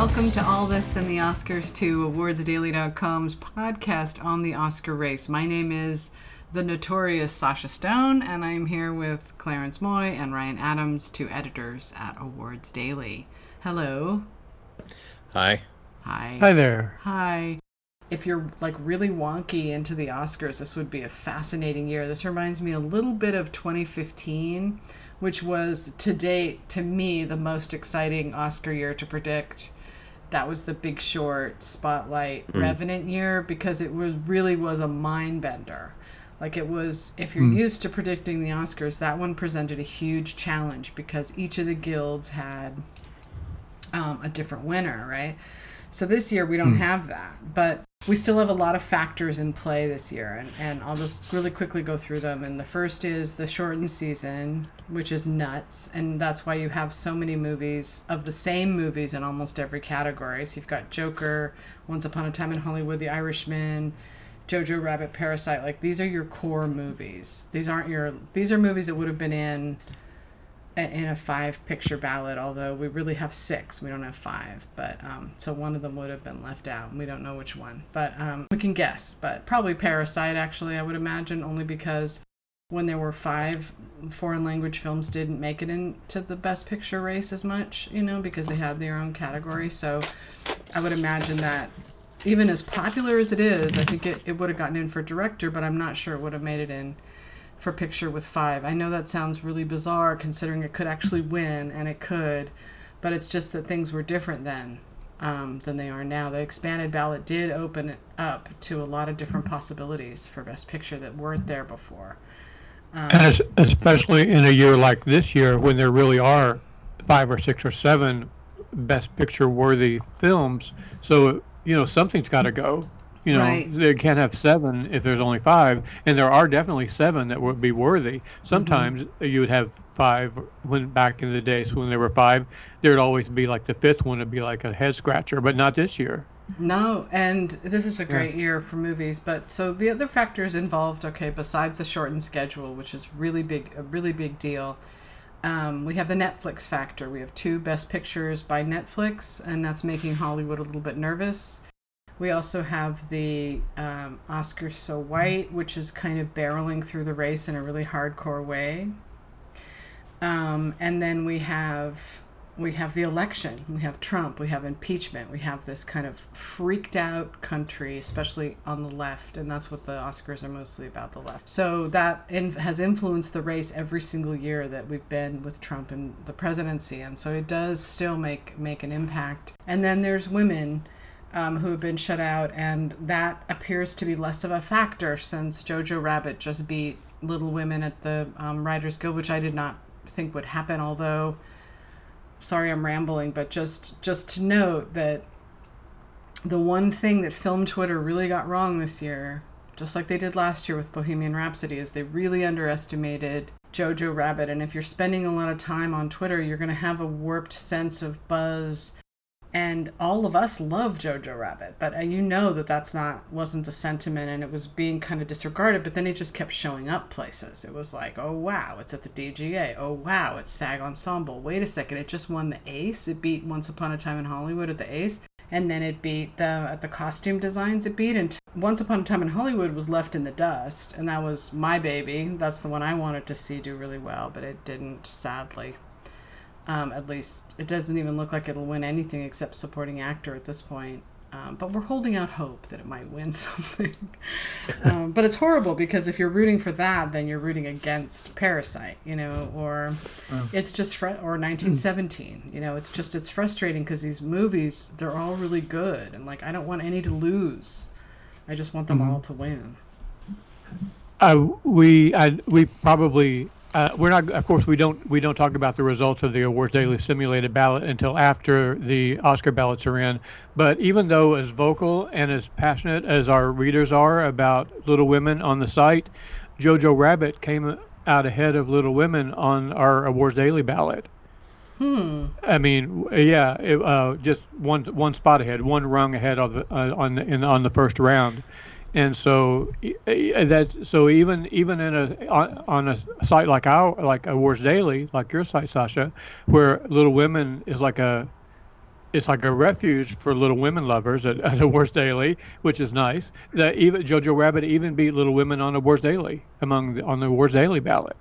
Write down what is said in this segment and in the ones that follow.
welcome to All This and the Oscars to AwardsDaily.com's podcast on the Oscar race. My name is the notorious Sasha Stone, and I'm here with Clarence Moye and Ryan Adams, two editors at Awards Daily. Hello. Hi. Hi. Hi there. Hi. If you're like really wonky into the Oscars, this would be a fascinating year. This reminds me a little bit of 2015 which was to date to me the most exciting Oscar year to predict that was the Big Short Spotlight mm. Revenant year because it was really was a mind bender. Like it was, if you're mm. used to predicting the Oscars, that one presented a huge challenge because each of the guilds had um, a different winner, right? So this year we don't mm. have that, but we still have a lot of factors in play this year, and, and I'll just really quickly go through them. And the first is the shortened season, which is nuts, and that's why you have so many movies of the same movies in almost every category. So you've got Joker, Once Upon a Time in Hollywood, The Irishman, Jojo Rabbit, Parasite. Like these are your core movies. These aren't your. These are movies that would have been in in a five picture ballot, although we really have six. We don't have five. But um, so one of them would have been left out, and we don't know which one. But um, we can guess. But probably Parasite, actually, I would imagine, only because when there were five foreign language films didn't make it into the best picture race as much, you know, because they had their own category. So I would imagine that even as popular as it is, I think it, it would have gotten in for director, but I'm not sure it would have made it in for picture with five. I know that sounds really bizarre considering it could actually win, and it could, but it's just that things were different then um, than they are now. The expanded ballot did open up to a lot of different possibilities for Best Picture that weren't there before. Um, and especially in a year like this year when there really are five or six or seven Best Picture worthy films. So, you know, something's got to go. You know, right. they can't have seven if there's only five, and there are definitely seven that would be worthy. Sometimes mm-hmm. you would have five when back in the days when there were five, there'd always be like the fifth one would be like a head scratcher, but not this year. No, and this is a great yeah. year for movies. But so the other factors involved, okay, besides the shortened schedule, which is really big, a really big deal. Um, we have the Netflix factor. We have two Best Pictures by Netflix, and that's making Hollywood a little bit nervous. We also have the um, Oscar So White, which is kind of barreling through the race in a really hardcore way. Um, and then we have we have the election. We have Trump. We have impeachment. We have this kind of freaked out country, especially on the left, and that's what the Oscars are mostly about. The left. So that in, has influenced the race every single year that we've been with Trump and the presidency, and so it does still make make an impact. And then there's women um, who have been shut out, and that appears to be less of a factor since Jojo Rabbit just beat Little Women at the um, Writers Guild, which I did not think would happen. Although, sorry, I'm rambling, but just just to note that the one thing that film Twitter really got wrong this year, just like they did last year with Bohemian Rhapsody, is they really underestimated Jojo Rabbit. And if you're spending a lot of time on Twitter, you're going to have a warped sense of buzz and all of us love Jojo Rabbit, but uh, you know that that's not wasn't the sentiment, and it was being kind of disregarded. But then it just kept showing up places. It was like, oh wow, it's at the DGA. Oh wow, it's SAG Ensemble. Wait a second, it just won the Ace. It beat Once Upon a Time in Hollywood at the Ace, and then it beat the at the costume designs. It beat, and Once Upon a Time in Hollywood was left in the dust, and that was my baby. That's the one I wanted to see do really well, but it didn't, sadly. Um, at least it doesn't even look like it'll win anything except supporting actor at this point. Um, but we're holding out hope that it might win something. um, but it's horrible because if you're rooting for that, then you're rooting against Parasite, you know, or oh. it's just fr- or 1917. You know, it's just it's frustrating because these movies they're all really good and like I don't want any to lose. I just want them mm-hmm. all to win. Uh, we I, we probably uh, we're not, of course, we don't we don't talk about the results of the Awards Daily simulated ballot until after the Oscar ballots are in. But even though as vocal and as passionate as our readers are about Little Women on the site, Jojo Rabbit came out ahead of Little Women on our Awards Daily ballot. Hmm. I mean, yeah, it, uh, just one one spot ahead, one rung ahead of the uh, on the in, on the first round, and so uh, that so even even in a on, on a site like our like Awards Daily, like your site, Sasha, where Little Women is like a it's like a refuge for Little Women lovers at, at Awards Daily, which is nice. That even Jojo Rabbit even beat Little Women on Awards Daily among the, on the Awards Daily ballot.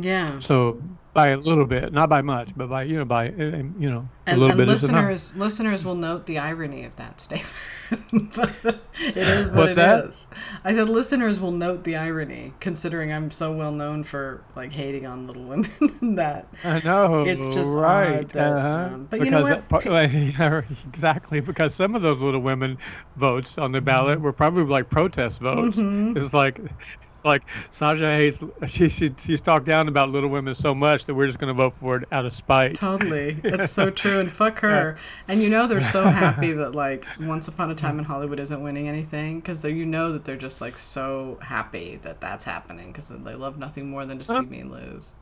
Yeah. So by a little bit, not by much, but by you know by uh, you know a and, little and bit listeners listeners will note the irony of that today. but it is what What's it that? is. I said listeners will note the irony, considering I'm so well known for like hating on Little Women. that I know. It's just right. that, uh-huh. um, but you know what? part- yeah, exactly because some of those Little Women votes on the ballot were probably like protest votes. Mm-hmm. It's like. It's Like Sasha hates, she, she she's talked down about Little Women so much that we're just going to vote for it out of spite. Totally. It's so true. And fuck her. And you know, they're so happy that, like, Once Upon a Time in Hollywood isn't winning anything because you know that they're just, like, so happy that that's happening because they love nothing more than to see me lose.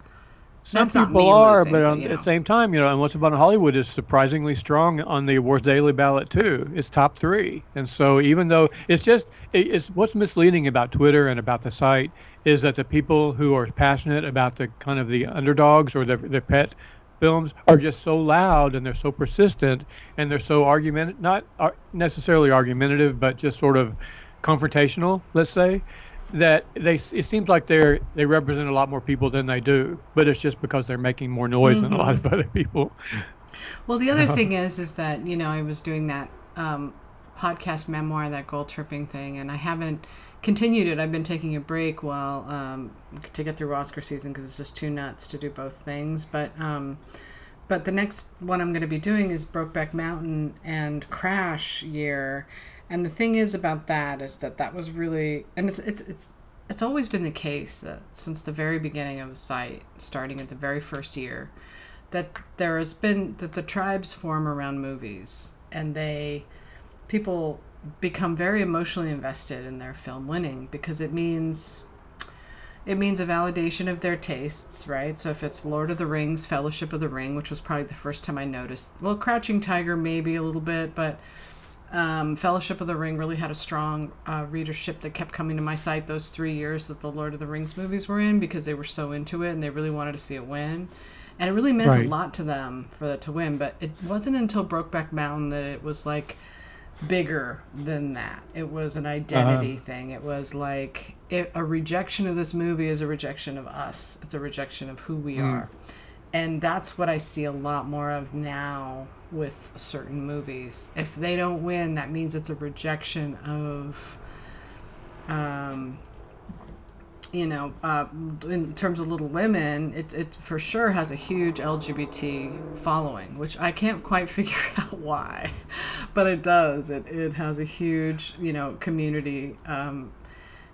Some That's people are, losing, but on, you at know. the same time, you know, and Once Upon Hollywood is surprisingly strong on the Awards Daily ballot too. It's top three, and so even though it's just, it, it's what's misleading about Twitter and about the site is that the people who are passionate about the kind of the underdogs or the the pet films are just so loud and they're so persistent and they're so argument not ar- necessarily argumentative, but just sort of confrontational, let's say that they it seems like they're they represent a lot more people than they do but it's just because they're making more noise than a lot of other people Well, the other thing is, is that you know I was doing that um, podcast memoir, that goal tripping thing, and I haven't continued it. I've been taking a break while um, to get through Oscar season because it's just too nuts to do both things. But um, but the next one I'm going to be doing is Brokeback Mountain and Crash year, and the thing is about that is that that was really and it's it's it's it's always been the case that since the very beginning of the site, starting at the very first year, that there has been that the tribes form around movies and they people become very emotionally invested in their film winning because it means it means a validation of their tastes, right? So if it's Lord of the Rings, Fellowship of the Ring, which was probably the first time I noticed. Well, Crouching Tiger maybe a little bit, but um, Fellowship of the Ring really had a strong uh, readership that kept coming to my site those three years that the Lord of the Rings movies were in because they were so into it and they really wanted to see it win. And it really meant Right. a lot to them for that to win. But it wasn't until Brokeback Mountain that it was like bigger than that. It was an identity thing. It was like it, a rejection of this movie is a rejection of us. It's a rejection of who we are. And that's what I see a lot more of now with certain movies. If they don't win, that means it's a rejection of um you know, uh, in terms of Little Women, it, it for sure has a huge LGBT following, which I can't quite figure out why, but it does. It, it has a huge, you know, community. Um,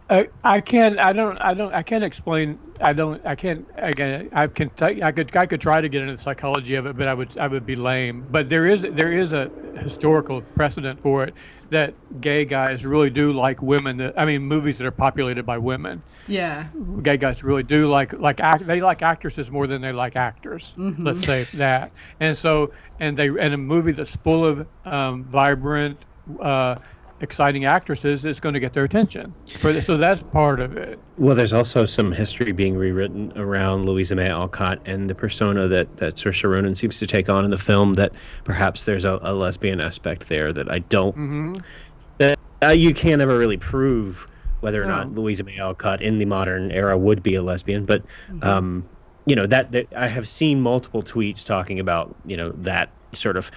I, I can't i don't i don't i can't explain i don't i can't again i can t- i could i could try to get into the psychology of it but i would i would be lame. But there is there is a historical precedent for it that gay guys really do like women that i mean movies that are populated by women. Yeah, gay guys really do like like act they like actresses more than they like actors let's say that. And so and they and a movie that's full of um, vibrant uh, exciting actresses is going to get their attention for the, so that's part of it Well, there's also some history being rewritten around Louisa May Alcott and the persona that, that Saoirse Ronan seems to take on in the film. That perhaps there's a, a lesbian aspect there that I don't. hmm That uh, you can't ever really prove whether or not Louisa May Alcott in the modern era would be a lesbian, but um, you know that, that I have seen multiple tweets talking about you know that sort of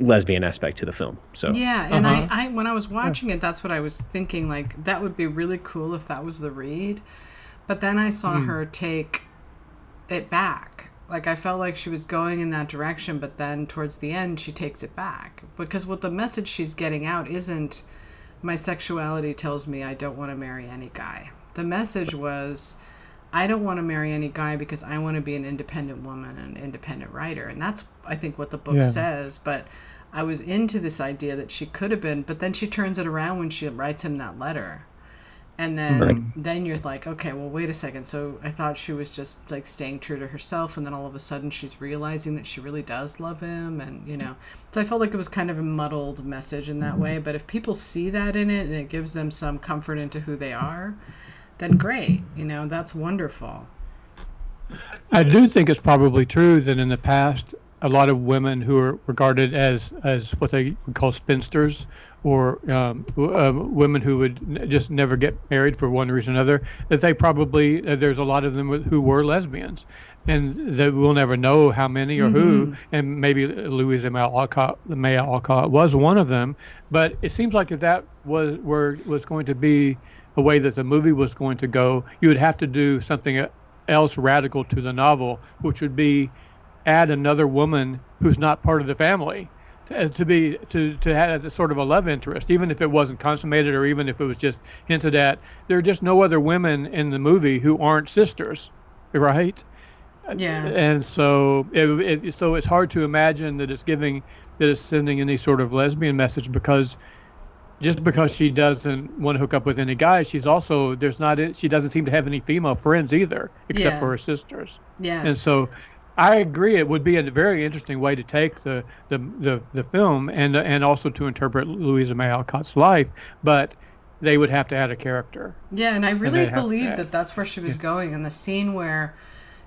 lesbian aspect to the film. So yeah. And Uh-huh. I, I, when I was watching it, that's what I was thinking. Like that would be really cool if that was the read, but then I saw her take it back. Like I felt like she was going in that direction, but then towards the end she takes it back because what the message she's getting out isn't my sexuality tells me I don't want to marry any guy. The message was I don't want to marry any guy because I want to be an independent woman and an independent writer. And that's I think what the book Yeah. says, but I was into this idea that she could have been, but then she turns it around when she writes him that letter. And then Right. then you're like, okay, well wait a second. So I thought she was just like staying true to herself and then all of a sudden she's realizing that she really does love him and you know. So I felt like it was kind of a muddled message in that mm-hmm. way, but if people see that in it and it gives them some comfort into who they are, then great. You know, that's wonderful. I do think it's probably true that in the past, a lot of women who are regarded as as what they would call spinsters, or um, w- um, women who would n- just never get married for one reason or another, that they probably uh, there's a lot of them who were lesbians, and that we'll never know how many or who, and maybe Louisa May Alcott, May Alcott was one of them, but it seems like if that was were was going to be a way that the movie was going to go, you would have to do something else radical to the novel, which would be add another woman who's not part of the family to, to be to to have as a sort of a love interest, even if it wasn't consummated or even if it was just hinted at. There are just no other women in the movie who aren't sisters, right? Yeah. And so it, it so it's hard to imagine that it's giving that it's sending any sort of lesbian message because just because she doesn't want to hook up with any guy, she's also there's not she doesn't seem to have any female friends either, except Yeah. for her sisters. Yeah. And so, I agree. It would be a very interesting way to take the the the, the film and and also to interpret Louisa May Alcott's life, but they would have to add a character. Yeah, and I really believe that that's where she was going. in the scene where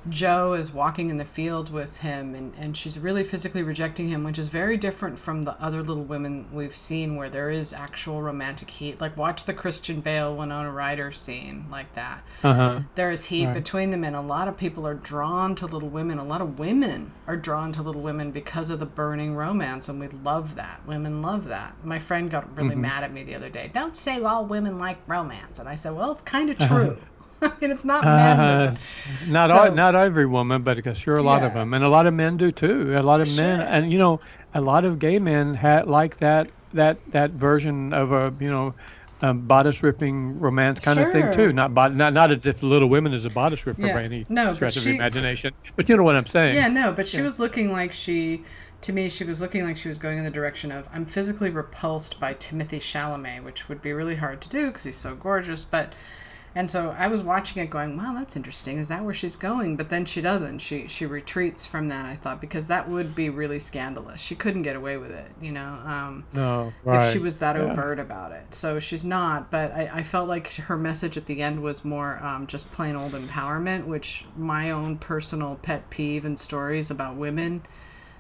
Jo is walking in the field with him and, and she's really physically rejecting him, which is very different from the other little women we've seen where there is actual romantic heat. Like, watch the Christian Bale Winona Ryder scene like that. Uh huh. There is heat Right. between them, and a lot of people are drawn to Little Women. A lot of women are drawn to Little Women because of the burning romance, and we love that. Women love that. My friend got really Mm-hmm. mad at me the other day. Don't say all women like romance, and I said, well, it's kind of true. I mean, it's not men. Uh, not So- all, not every woman, but sure a lot of them, and a lot of men do too. A lot of men, and you know, a lot of gay men ha- like that that that version of a you know. Um, bodice ripping romance kind of thing too. Not bod- not not as if Little Women is a bodice ripper Yeah. by any No, stretch of the imagination. But you know what I'm saying. Yeah, no, but she was looking like she, to me, she was looking like she was going in the direction of I'm physically repulsed by Timothée Chalamet, which would be really hard to do because he's so gorgeous. But, and so I was watching it, going, "Wow, that's interesting. Is that where she's going?" But then she doesn't. She she retreats from that. I thought because that would be really scandalous. She couldn't get away with it, you know. Um, No, right. if she was that yeah. overt about it. So she's not, but I, I felt like her message at the end was more um, just plain old empowerment, which my own personal pet peeve in stories about women,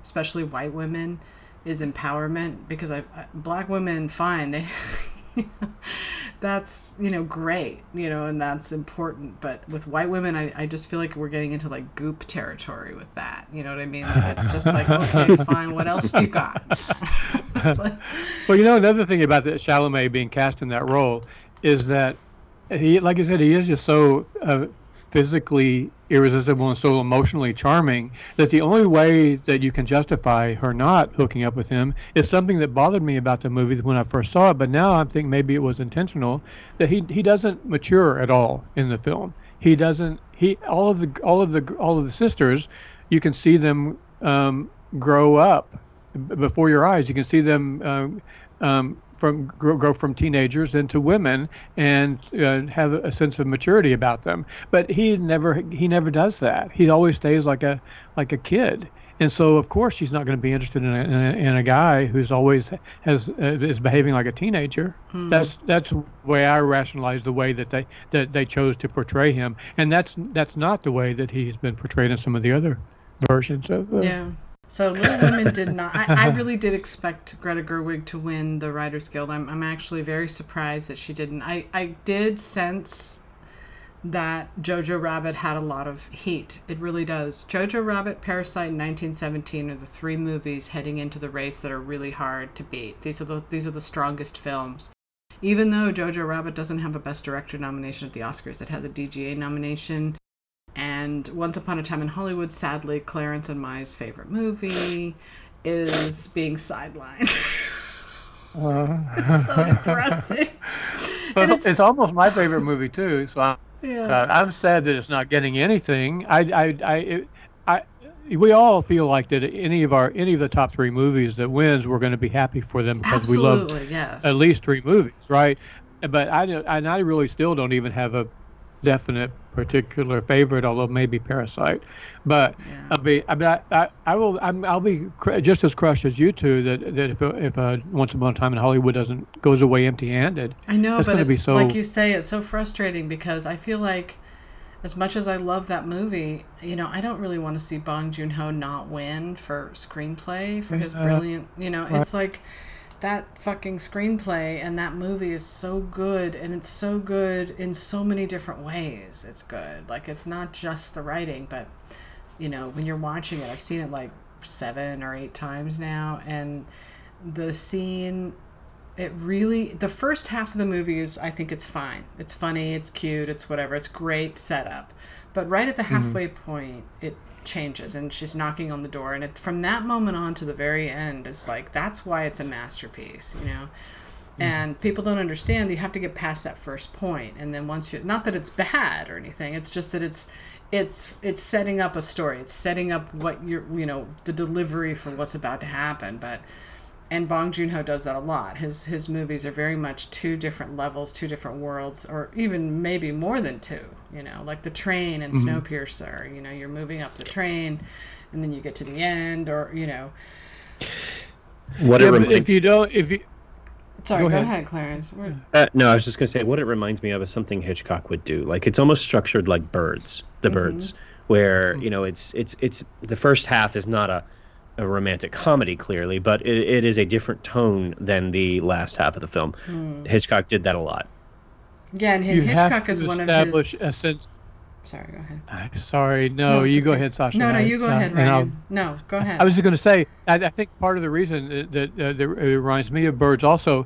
especially white women, is empowerment because I, I black women fine they. that's you know great you know and that's important but with white women I, I just feel like we're getting into like goop territory with that you know what i mean? Like it's just like okay fine what else you got? Like- Well, you know, another thing about the Chalamet being cast in that role is that he, like I said, he is just so uh, physically irresistible and so emotionally charming that the only way that you can justify her not hooking up with him is something that bothered me about the movie when I first saw it. But now I think maybe it was intentional that he he doesn't mature at all in the film. He doesn't. He all of the all of the all of the sisters, you can see them um, grow up before your eyes. You can see them um, um, from grow, grow from teenagers into women and uh, have a sense of maturity about them. But he never he never does that. He always stays like a like a kid. And so, of course, she's not going to be interested in a, in a, in a guy who's always has uh, is behaving like a teenager. That's that's the way I rationalize the way that they that they chose to portray him, and that's that's not the way that he's been portrayed in some of the other versions of. Uh, Yeah. So Little Women did not. I, I really did expect Greta Gerwig to win the Writers Guild. I'm, I'm actually very surprised that she didn't. I, I did sense that Jojo Rabbit had a lot of heat. It really does. Jojo Rabbit, Parasite, 1917 are the three movies heading into the race that are really hard to beat. These are the these are the strongest films. Even though Jojo Rabbit doesn't have a Best Director nomination at the Oscars, it has a DGA nomination. And Once Upon a Time in Hollywood, sadly, Clarence and my favorite movie, is being sidelined. it's so depressing. It's, it's almost my favorite movie too. So I'm, yeah. uh, I'm sad that it's not getting anything. I, I, I, it, I, we all feel like that any of our any of the top three movies that wins, we're going to be happy for them because we love yes. at least three movies, right? but I and I really still don't even have a definite particular favorite, although maybe Parasite. But Yeah. I'll be, I mean, I, I, I will, I'm, I'll be cr- just as crushed as you two that that if if uh, Once Upon a Time in Hollywood doesn't goes away empty-handed. I know, but it's so- like you say, it's so frustrating because I feel like, as much as I love that movie, you know, I don't really want to see Bong Joon Ho not win for screenplay for his Yeah. brilliant. You know, Right. it's like that fucking screenplay and that movie is so good, and it's so good in so many different ways. It's good. Like it's not just the writing, but you know, when you're watching it, I've seen it like seven or eight times now, and the scene it really the first half of the movie is i think it's fine it's funny it's cute it's whatever it's great setup but right at the mm-hmm. halfway point it changes and she's knocking on the door and it, from that moment on to the very end is like that's why it's a masterpiece you know? Mm-hmm. And people don't understand you have to get past that first point and then once you're not that it's bad or anything it's just that it's it's it's setting up a story it's setting up what you're you know the delivery for what's about to happen but and Bong Joon Ho does that a lot. His his movies are very much two different levels, two different worlds, or even maybe more than two. You know, like the train and mm-hmm. Snowpiercer. You know, you're moving up the train, and then you get to the end, or you know. What Yeah, reminds, if you don't, if you, Sorry, Go go, ahead. ahead. Clarence. Uh, no, I was just gonna say what it reminds me of is something Hitchcock would do. Like it's almost structured like Birds, the mm-hmm. Birds, where mm-hmm. you know it's it's it's the first half is not a a romantic comedy clearly, but it, it is a different tone than the last half of the film. Hitchcock did that a lot. Yeah, and you Hitchcock have to is one of establish his. a sense. Sorry, go ahead. I'm sorry, no, it's you go ahead, Sasha. No, no, you go uh, ahead, and Ryan. No, go ahead. I was just going to say, I, I think part of the reason that, that, uh, that it reminds me of Birds also,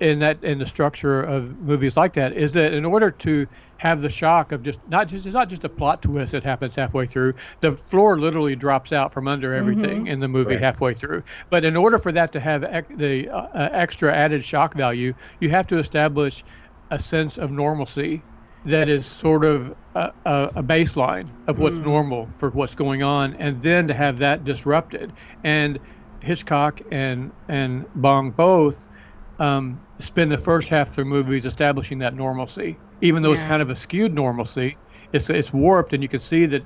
in that in the structure of movies like that, is that in order to have the shock of just not just it's not just a plot twist that happens halfway through. The floor literally drops out from under everything in the movie Right. halfway through. But in order for that to have ec- the uh, uh, extra added shock value, you have to establish a sense of normalcy that is sort of a, a, a baseline of what's normal for what's going on, and then to have that disrupted. And Hitchcock and and Bong both um, spend the first half of their movies establishing that normalcy, even though it's kind of a skewed normalcy. It's, it's warped, and you can see that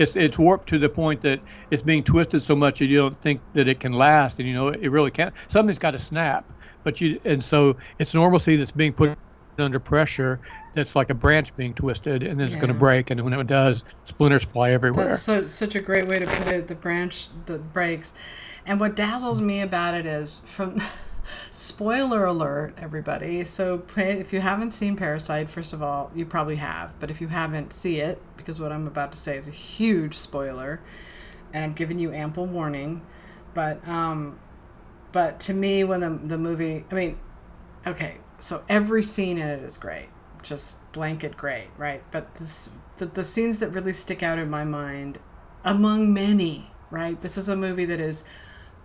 it's it's warped to the point that it's being twisted so much that you don't think that it can last, and you know it really can't. Something's got to snap, but you and so it's normalcy that's being put under pressure. That's like a branch being twisted, and then it's going to break, and when it does, splinters fly everywhere. That's so such a great way to put it. The branch that breaks, and what dazzles me about it is from. Spoiler alert, everybody. So, if you haven't seen Parasite, first of all, you probably have. But if you haven't, see it because what I'm about to say is a huge spoiler, and I'm giving you ample warning. But, um, but to me, when the the movie, I mean, okay, so every scene in it is great, just blanket great, right? But this, the, the scenes that really stick out in my mind, among many, right? This is a movie that is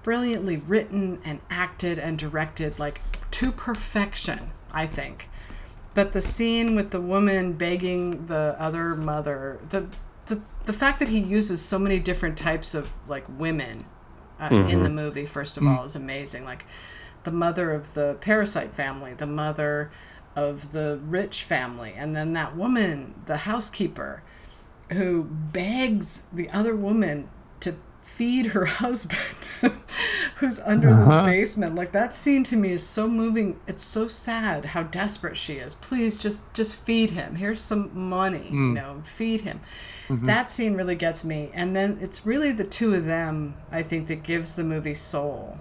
brilliantly written and acted and directed, like to perfection, I think. But the scene with the woman begging the other mother, the the, the fact that he uses so many different types of like women uh, in the movie, first of all, is amazing. Like the mother of the parasite family, the mother of the rich family, and then that woman, the housekeeper, who begs the other woman feed her husband who's under Uh-huh. this basement. Like that scene to me is so moving. It's so sad how desperate she is. Please just just feed him. Here's some money you know feed him. That scene really gets me. And then it's really the two of them i think that gives the movie soul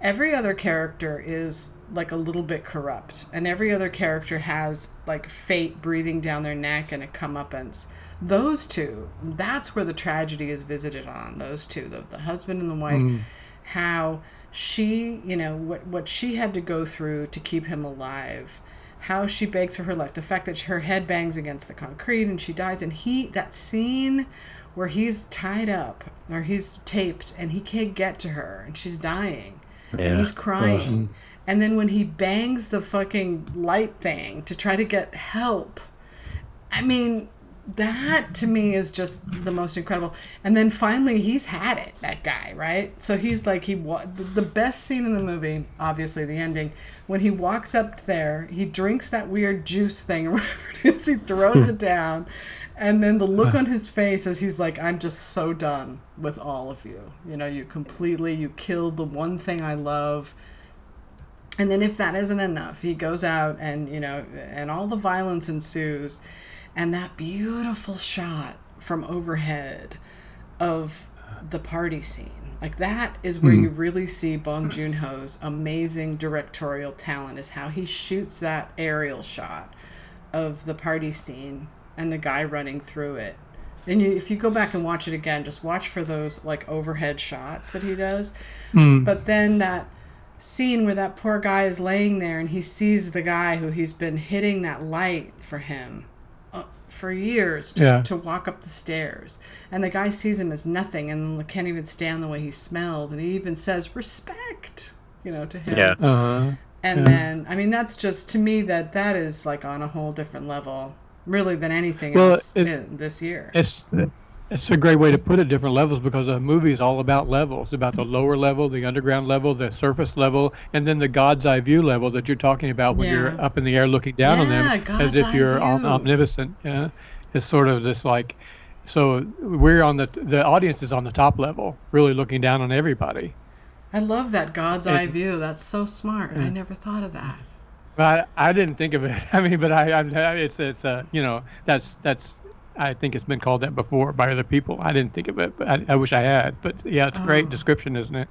every other character is like a little bit corrupt and every other character has like fate breathing down their neck and a comeuppance. Those two that's where the tragedy is visited on those two the, the husband and the wife. Mm. How she you know what what she had to go through to keep him alive. How she begs for her life. The fact that her head bangs against the concrete and she dies and he that scene where he's tied up or he's taped and he can't get to her and she's dying and Yeah. he's crying and then when he bangs the fucking light thing to try to get help I mean, that to me is just the most incredible. And then finally, he's had it. That guy, right? So he's like he wa- the- the best scene in the movie. Obviously, the ending when he walks up there, he drinks that weird juice thing or whatever it is. He throws it down, and then the look on his face as he's like, "I'm just so done with all of you. You know, you completely you killed the one thing I love." And then if that isn't enough, he goes out and you know, and all the violence ensues, and that beautiful shot from overhead of the party scene. Like that is where hmm. you really see Bong Joon Ho's amazing directorial talent is how he shoots that aerial shot of the party scene and the guy running through it. And you, if you go back and watch it again, just watch for those like overhead shots that he does. But then that scene where that poor guy is laying there and he sees the guy who he's been hitting that light for him uh, for years just Yeah. to walk up the stairs. And the guy sees him as nothing and can't even stand the way he smelled. And he even says, respect, you know, to him. Yeah. Uh, And then, I mean, that's just, to me, that that is like on a whole different level, really, than anything Well, else it- in this year. it's it's a great way to put it. Different levels because a movie is all about levels, about the lower level, the underground level, the surface level, and then the God's eye view level that you're talking about when Yeah. you're up in the air looking down on them, God's as if you're om- omnipotent. Yeah, it's sort of this like. So we're on the the audience is on the top level, really looking down on everybody. I love that God's it- eye view. That's so smart. I never thought of that. But I, I didn't think of it. I mean, but I, I it's it's uh, you know that's that's I think it's been called that before by other people. I didn't think of it, but I, I wish I had. But yeah, it's a great Oh. description, isn't it?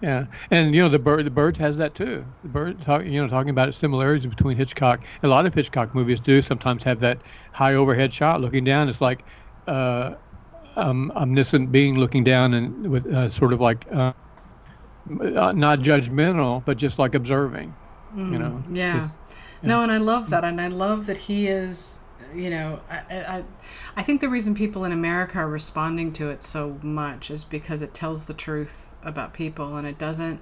Yeah, and you know the bird the birds has that too. The bird talk, you know talking about similarities between Hitchcock. A lot of Hitchcock movies do sometimes have that high overhead shot looking down. It's like uh, um, omniscient being looking down and with uh, sort of like uh, uh, not judgmental, but just like observing. You mm, know. Mm, Yeah. It's- No, and I love that, and I love that he is. You know, I, I, I think the reason people in America are responding to it so much is because it tells the truth about people, and it doesn't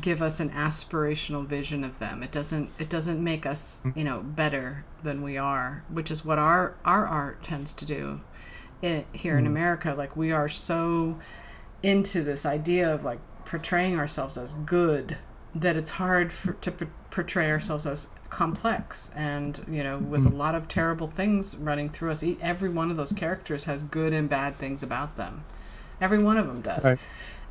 give us an aspirational vision of them. It doesn't. It doesn't make us, mm. you know, better than we are, which is what our our art tends to do. It, here in mm. America, like we are so into this idea of like portraying ourselves as good that it's hard for, to p- portray ourselves as complex and you know with a lot of terrible things running through us. Every one of those characters has good and bad things about them. Every one of them does. Right.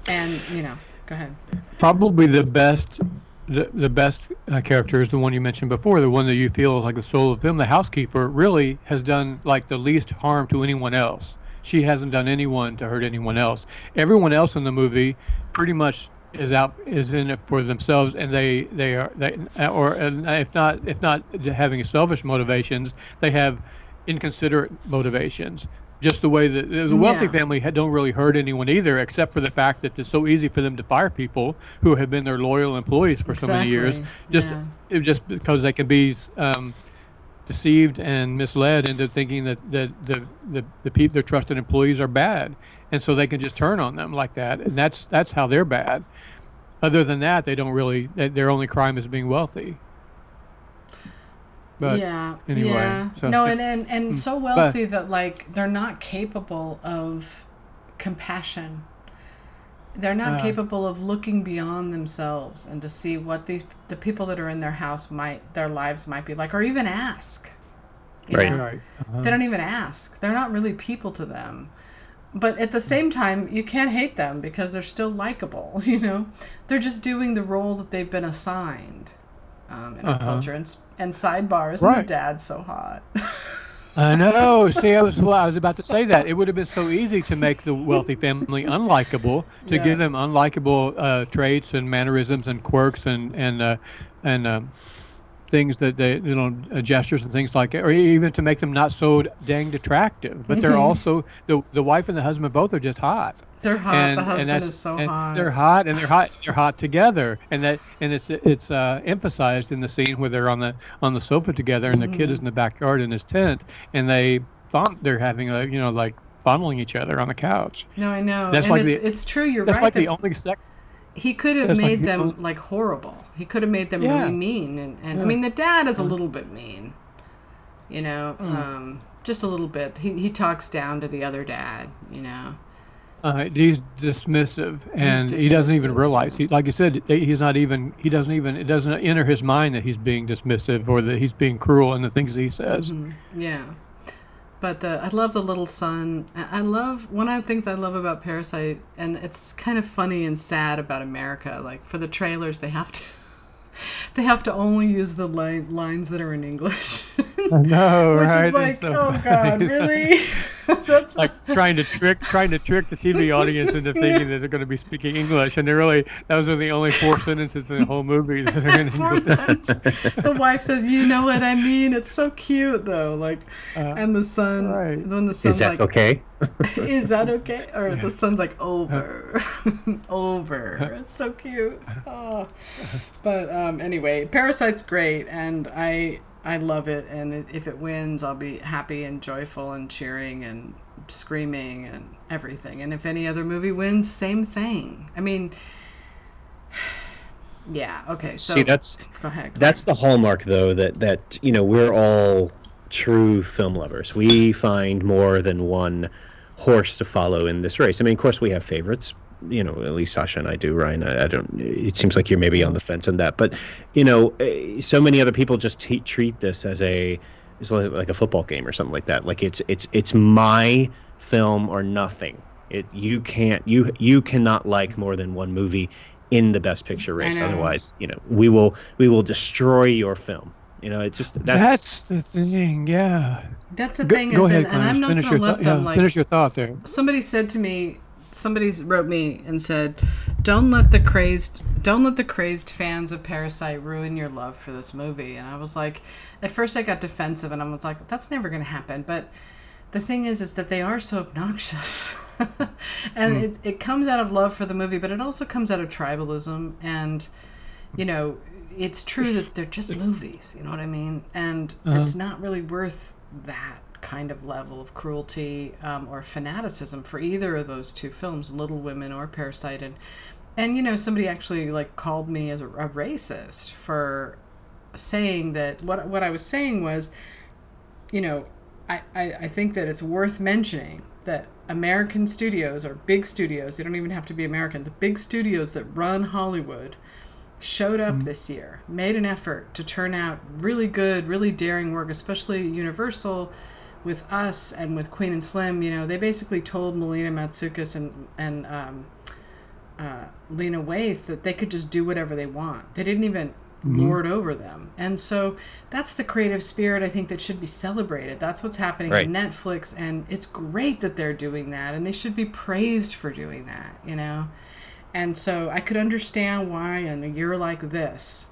and you know go ahead. Probably the best the, the best uh, character is the one you mentioned before the one that you feel is like the soul of the film. The housekeeper really has done like the least harm to anyone else. She hasn't done anyone to hurt anyone else. Everyone else in the movie pretty much is out is in it for themselves and they they are they or and if not if not having selfish motivations they have inconsiderate motivations just the way that the wealthy Yeah. family don't really hurt anyone either except for the fact that it's so easy for them to fire people who have been their loyal employees for so many years just yeah. it- just because they can be um, deceived and misled into thinking that, that the the the people their trusted employees are bad and so they can just turn on them like that and that's that's how they're bad other than that they don't really their only crime is being wealthy but yeah anyway, yeah so- no and and, and Mm. so wealthy that like they're not capable of compassion they're not Uh. capable of looking beyond themselves and to see what these the people that are in their house might their lives might be like or even ask Right. right uh-huh. they don't even ask they're not really people to them but at the same time you can't hate them because they're still likable you know they're just doing the role that they've been assigned um, in our Uh-huh. culture and, and sidebar isn't Right. your dad so hot I know. See, I was well, I was about to say that it would have been so easy to make the wealthy family unlikable, to Yeah. give them unlikable uh, traits and mannerisms and quirks and and uh, and um, things that they you know uh, gestures and things like that, or even to make them not so danged attractive. But they're Mhm. also the the wife and the husband both are just hot. they're hot and, the husband that's- is so hot They're hot and they're hot. They're hot together, and that and it's it's uh, emphasized in the scene where they're on the on the sofa together, and the kid Mm-hmm. is in the backyard in his tent, and they fond, they're having a you know like fondling each other on the couch. no i know That's and like it's, the- it's true you're That's right like that the only sex. He could have like made the them like horrible he could have made them Yeah. really mean and, and i mean the dad is a little bit mean you know Mm. um, just a little bit. He he talks down to the other dad, you know. Uh, he's dismissive, and he doesn't even realize. He, like you said, he's not even. He doesn't even. It doesn't enter his mind that he's being dismissive or that he's being cruel in the things he says. Yeah. But uh, I love the little son. I love one of the things I love about Parasite, and it's kind of funny and sad about America. Like for the trailers, they have to they have to only use the line, lines that are in English, I know, which right? is like, so oh funny. god, really? That's like trying to trick trying to trick the TV audience into thinking that they're going to be speaking English, and they really those are the only four sentences in the whole movie that are in four English. The wife says, "You know what I mean." It's so cute though. Like, uh, and the son, right. when the son's Is that like, okay? is that okay? Or the son's like, uh, over, over. It's so cute. Oh. But um, anyway, Parasite's great, and I I love it. And if it wins, I'll be happy and joyful and cheering and screaming and everything. And if any other movie wins, same thing. I mean, yeah. Okay. So See, that's go ahead. Claire. that's the hallmark though that that you know we're all true film lovers we find more than one horse to follow in this race i mean of course we have favorites you know at least sasha and i do ryan. I, I don't it seems like you're maybe on the fence on that but you know eh, so many other people just t- treat this as a it's like like a football game or something like that. Like it's it's it's my film or nothing. It you can't you you cannot like more than one movie in the best picture race. otherwise you know we will we will destroy your film. You know it just that's, That's the thing, yeah. That's the Go, thing go is, ahead, and, and I'm not going to let thought- them yeah, like finish your thought there. somebody said to me somebody wrote me and said don't let the crazed don't let the crazed fans of parasite ruin your love for this movie. And i was like at first i got defensive and i was like that's never going to happen. But the thing is is that they are so obnoxious. And hmm. it, it comes out of love for the movie but it also comes out of tribalism. And you know it's true that they're just movies you know what i mean? And uh-huh. it's not really worth that kind of level of cruelty um, or fanaticism for either of those two films little women or parasite. And and you know somebody actually like called me as a, a racist for saying that what what i was saying was you know I, I, I think that it's worth mentioning that American studios or big studios, they don't even have to be American, the big studios that run Hollywood showed up this year, made an effort to turn out really good, really daring work, especially Universal with us and with Queen and Slim. You know, they basically told Melina Matsoukas and, and um, uh, Lena Waithe that they could just do whatever they want. They didn't even lord over them. And so that's the creative spirit I think that should be celebrated. That's what's happening Right. on Netflix and it's great that they're doing that and they should be praised for doing that, you know. And so I could understand why in a year like this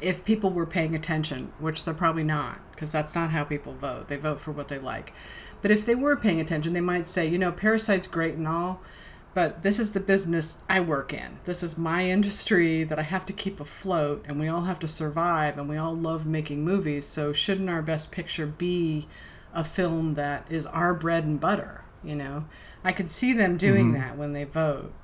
if people were paying attention, which they're probably not, because that's not how people vote. They vote for what they like. But if they were paying attention, they might say, you know, Parasite's great and all, but this is the business I work in. This is my industry that I have to keep afloat, and we all have to survive, and we all love making movies. So shouldn't our best picture be a film that is our bread and butter? You know, I could see them doing that when they vote.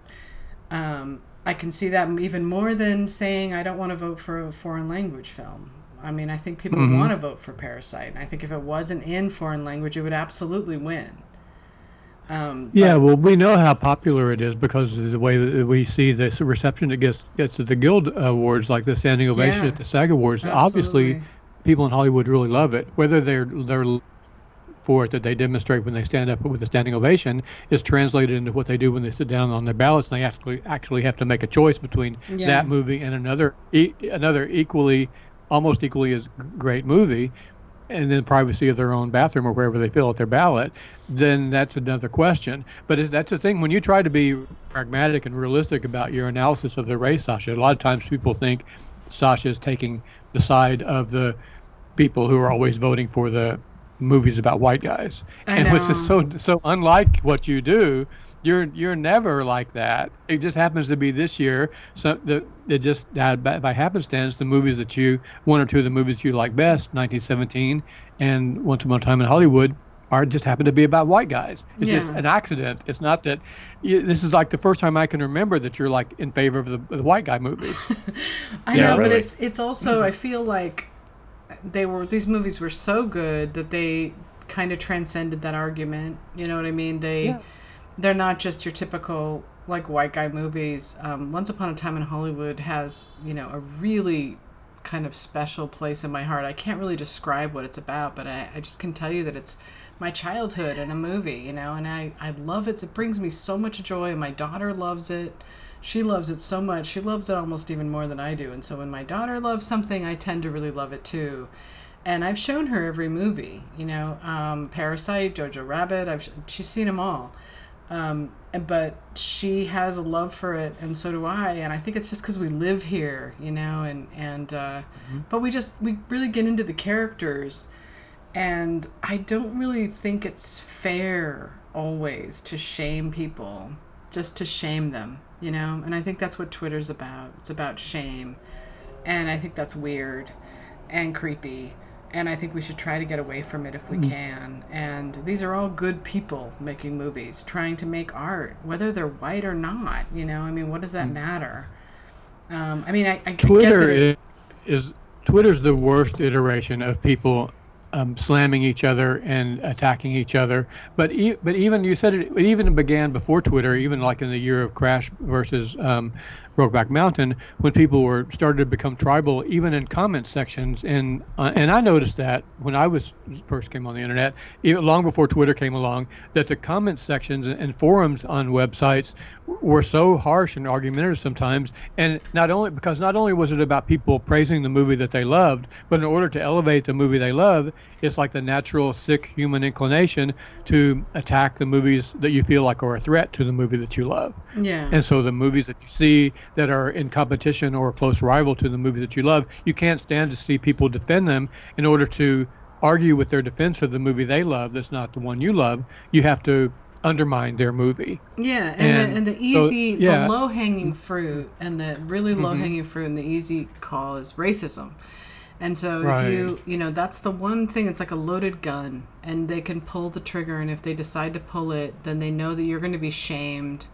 Um, I can see that even more than saying I don't want to vote for a foreign language film. I mean, I think people want to vote for Parasite, and I think if it wasn't in foreign language, it would absolutely win. Um, Yeah, but- well, we know how popular it is because of the way that we see this reception it gets gets at the Guild Awards, like the standing ovation Yeah, at the SAG Awards. Obviously, people in Hollywood really love it. Whether they're they're for it that they demonstrate when they stand up with a standing ovation is translated into what they do when they sit down on their ballots and they actually actually have to make a choice between Yeah. that movie and another e- another equally almost equally as great movie and then privacy of their own bathroom or wherever they fill out their ballot, then that's another question. But that's the thing when you try to be pragmatic and realistic about your analysis of the race, Sasha. A lot of times people think Sasha is taking the side of the people who are always voting for the movies about white guys, I and which is so so unlike what you do. You're you're never like that. It just happens to be this year. So the it just by, by happenstance the movies that you one or two of the movies you like best, 1917 and Once Upon a Time in Hollywood, are just happen to be about white guys. It's just an accident. It's not that. You, this is like the first time I can remember that you're like in favor of the, the white guy movies. I Yeah, know, but it's it's also I feel like they were these movies were so good that they kind of transcended that argument. You know what I mean? They yeah. they're not just your typical like white guy movies. Um, Once Upon a Time in Hollywood has you know a really kind of special place in my heart. I can't really describe what it's about, but I, I just can tell you that it's my childhood in a movie, you know, and I, I love it. It brings me so much joy. And my daughter loves it. She loves it so much. She loves it almost even more than I do. And so when my daughter loves something, I tend to really love it too. And I've shown her every movie, you know, um, Parasite, Jojo Rabbit. I've she's seen them all. Um, but she has a love for it, and so do I. And I think it's just because we live here, you know, and and uh, mm-hmm. but we just we really get into the characters and I don't really think it's fair always to shame people, just to shame them, you know? And I think that's what Twitter's about. It's about shame. And I think that's weird and creepy. And I think we should try to get away from it if we mm. can. And these are all good people making movies, trying to make art, whether they're white or not. You know, I mean, what does that mm. matter? Um, I mean, I, I Twitter is, is Twitter's the worst iteration of people um, slamming each other and attacking each other. But e- but even you said it, it even began before Twitter, even like in the year of Crash versus um, Brokeback Mountain, when people were started to become tribal, even in comment sections. And uh, and I noticed that when I was first came on the internet, even long before Twitter came along, that the comment sections and forums on websites were so harsh and argumentative sometimes. And not only because not only was it about people praising the movie that they loved, but in order to elevate the movie they love, it's like the natural sick human inclination to attack the movies that you feel like are a threat to the movie that you love. Yeah. And so the movies that you see that are in competition or a close rival to the movie that you love, you can't stand to see people defend them in order to argue with their defense of the movie they love that's not the one you love. You have to undermine their movie. Yeah, and, and, the, and the easy, so, yeah. the low hanging fruit, and the really low hanging mm-hmm. fruit, and the easy call is racism. And so right. if you, you know, that's the one thing. It's like a loaded gun, and they can pull the trigger, and if they decide to pull it, then they know that you're going to be shamed,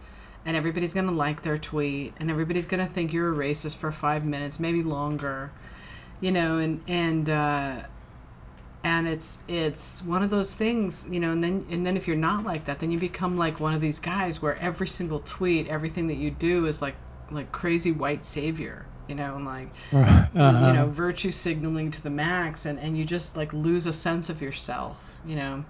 and everybody's going to like their tweet and everybody's going to think you're a racist for five minutes maybe longer you know and and uh, and it's it's one of those things you know and then and then if you're not like that then you become like one of these guys where every single tweet everything that you do is like like crazy white savior you know and like uh-huh. you know virtue signaling to the max and and you just like lose a sense of yourself you know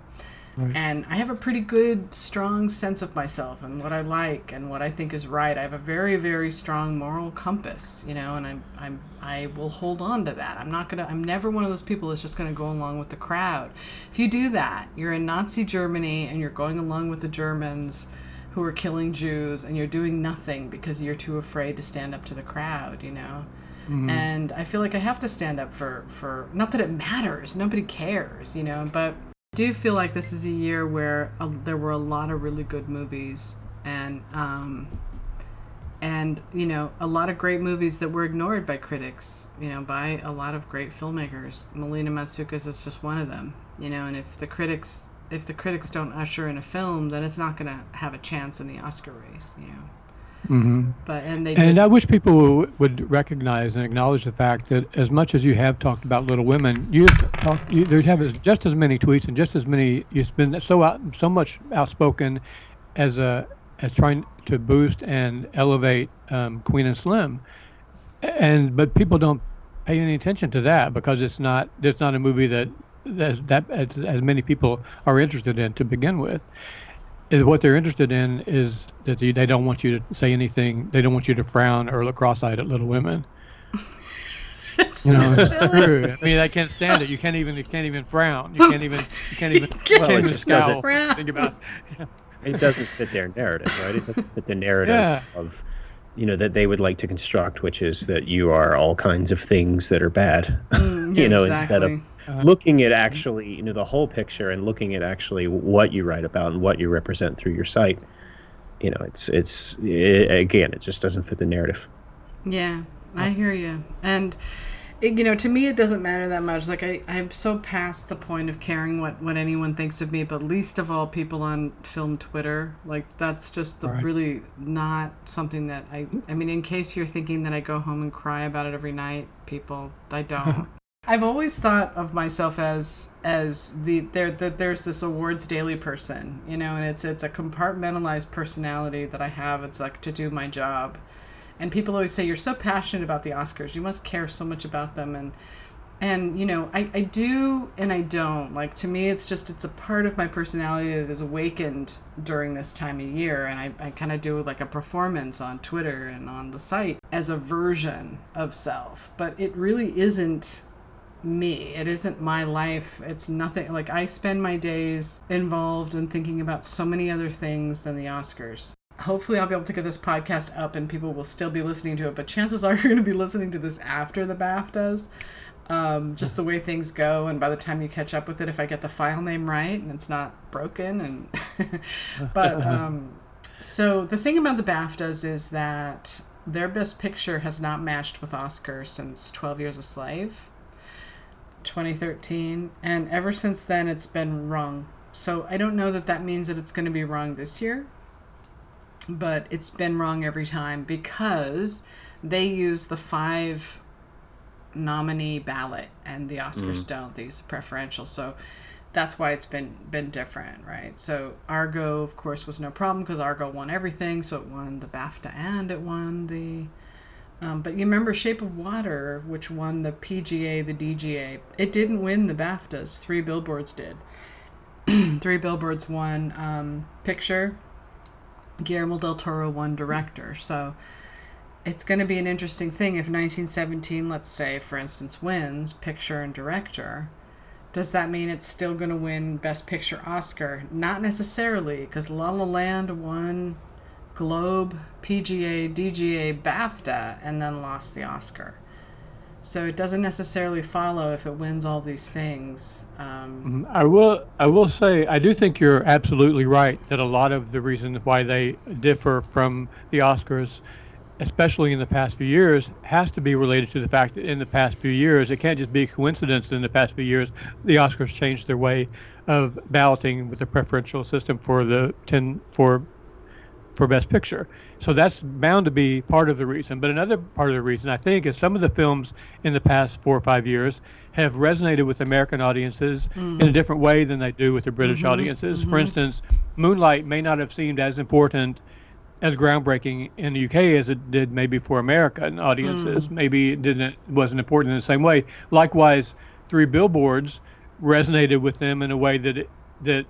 Right. And I have a pretty good, strong sense of myself and what I like and what I think is right. I have a very, very strong moral compass, you know, and I'm, I'm, I will hold on to that. I'm not gonna. I'm never one of those people that's just gonna go along with the crowd. If you do that, you're in Nazi Germany and you're going along with the Germans who are killing Jews, and you're doing nothing because you're too afraid to stand up to the crowd, you know. Mm-hmm. And I feel like I have to stand up for for not that it matters. Nobody cares, you know, but do feel like this is a year where there were a lot of really good movies and um, and you know a lot of great movies that were ignored by critics you know by a lot of great filmmakers. Melina Matsoukas is just one of them you know and if the critics if the critics don't usher in a film then it's not going to have a chance in the oscar race you know Mm-hmm. But and they and I wish people would recognize and acknowledge the fact that as much as you have talked about Little Women, you talk, you, there have just as many tweets and just as many. You've been so out, so much outspoken as a as trying to boost and elevate um, Queen and Slim, and but people don't pay any attention to that because it's not it's not a movie that that, that as, as many people are interested in to begin with is what they're interested in is that they, they don't want you to say anything. They don't want you to frown or look cross-eyed at Little Women. it's you know, so it's true. I mean, I can't stand it. You can't even you can't even frown. You can't even you can't even, you can't well, even scowl. Think about. It. it doesn't fit their narrative, right? It doesn't fit the narrative yeah. of you know that they would like to construct, which is that you are all kinds of things that are bad. Mm, yeah, you know, exactly. instead of Uh-huh. looking at actually you know the whole picture and looking at actually what you write about and what you represent through your site you know it's it's it, again it just doesn't fit the narrative. Yeah i uh-huh. hear you and it, you know to me it doesn't matter that much. Like I, i'm so past the point of caring what what anyone thinks of me but least of all people on film twitter. Like that's just right. really not something that i i mean in case you're thinking that i go home and cry about it every night people i don't I've always thought of myself as as the there that there's this awards daily person, you know, and it's it's a compartmentalized personality that I have. It's like to do my job. And people always say you're so passionate about the Oscars. You must care so much about them and and you know I, I do and i don't like to me it's just it's a part of my personality that is awakened during this time of year and i, I kind of do like a performance on twitter and on the site as a version of self but it really isn't me. It isn't my life. It's nothing like i spend my days involved in thinking about so many other things than the oscars. Hopefully I'll be able to get this podcast up and people will still be listening to it, but chances are you're going to be listening to this after the BAFTAs. Um, just the way things go. And by the time you catch up with it, if I get the file name right and it's not broken, and but um, so the thing about the BAFTAs is that their best picture has not matched with Oscar since Twelve Years a Slave, 2013, and ever since then it's been wrong. So I don't know that that means that it's going to be wrong this year, but it's been wrong every time because they use the five nominee ballot and the Oscars mm. don't. These preferential. So that's why it's been been different, right? So Argo, of course, was no problem because Argo won everything. So it won the BAFTA and it won the. Um, but you remember Shape of Water, which won the PGA, the DGA. It didn't win the BAFTAs. Three Billboards did. Three Billboards won um, picture. Guillermo del Toro won director. So it's going to be an interesting thing if 1917, let's say, for instance, wins picture and director. Does that mean it's still going to win Best Picture Oscar? Not necessarily, because La La Land won Globe, PGA, DGA, BAFTA, and then lost the Oscar. So it doesn't necessarily follow if it wins all these things. Um, mm-hmm. I will. I will say I do think you're absolutely right that a lot of the reasons why they differ from the Oscars especially in the past few years, has to be related to the fact that in the past few years, it can't just be a coincidence that in the past few years, the Oscars changed their way of balloting with the preferential system for the 10 for for best picture. So that's bound to be part of the reason. But another part of the reason I think is some of the films in the past 4 or 5 years have resonated with American audiences mm. in a different way than they do with the British mm-hmm, audiences. Mm-hmm. For instance, Moonlight may not have seemed as important as groundbreaking in the UK as it did maybe for American audiences. Mm. Maybe it didn't wasn't important in the same way. Likewise, Three Billboards resonated with them in a way that it, that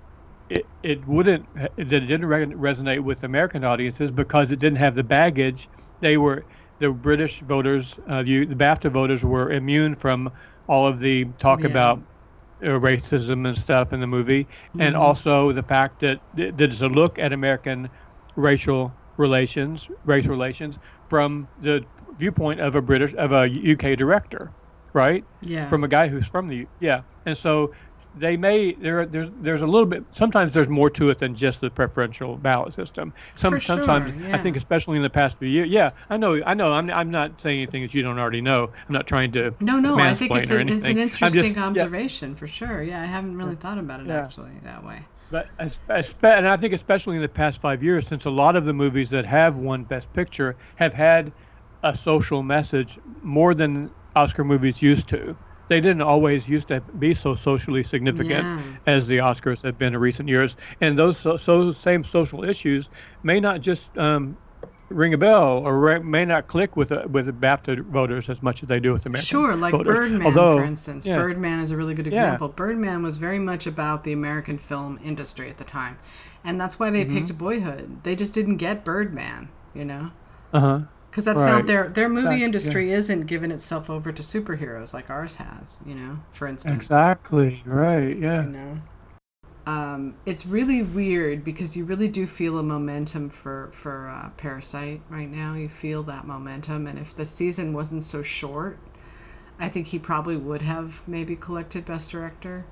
it, it wouldn't that it didn't resonate with American audiences because it didn't have the baggage. They were the British voters, uh, the, the BAFTA voters were immune from all of the talk yeah. about uh, racism and stuff in the movie, mm-hmm. and also the fact that, that it's a look at American racial relations, race relations, from the viewpoint of a British, of a UK director, right? Yeah. From a guy who's from the yeah, and so they may there there's there's a little bit sometimes there's more to it than just the preferential ballot system. Some, For sure, sometimes yeah. I think especially in the past few years. Yeah, I know I know I'm I'm not saying anything that you don't already know. I'm not trying to No, no, I think it's, a, it's an interesting just, observation yeah. for sure. Yeah, I haven't really thought about it yeah. actually that way. But and I think especially in the past five years, since a lot of the movies that have won Best Picture have had a social message more than Oscar movies used to. They didn't always used to be so socially significant yeah. as the Oscars have been in recent years, and those so, so same social issues may not just um, ring a bell or may not click with uh, with BAFTA voters as much as they do with American Sure, like voters. Birdman, Although, for instance. Yeah. Birdman is a really good example. Yeah. Birdman was very much about the American film industry at the time, and that's why they mm-hmm. picked Boyhood. They just didn't get Birdman, you know. Uh huh. Because that's right. not their their movie exactly. industry yeah. isn't giving itself over to superheroes like ours has, you know. For instance. Exactly. Right. Yeah. You know um, it's really weird because you really do feel a momentum for for uh, Parasite right now. You feel that momentum, and if the season wasn't so short, I think he probably would have maybe collected Best Director.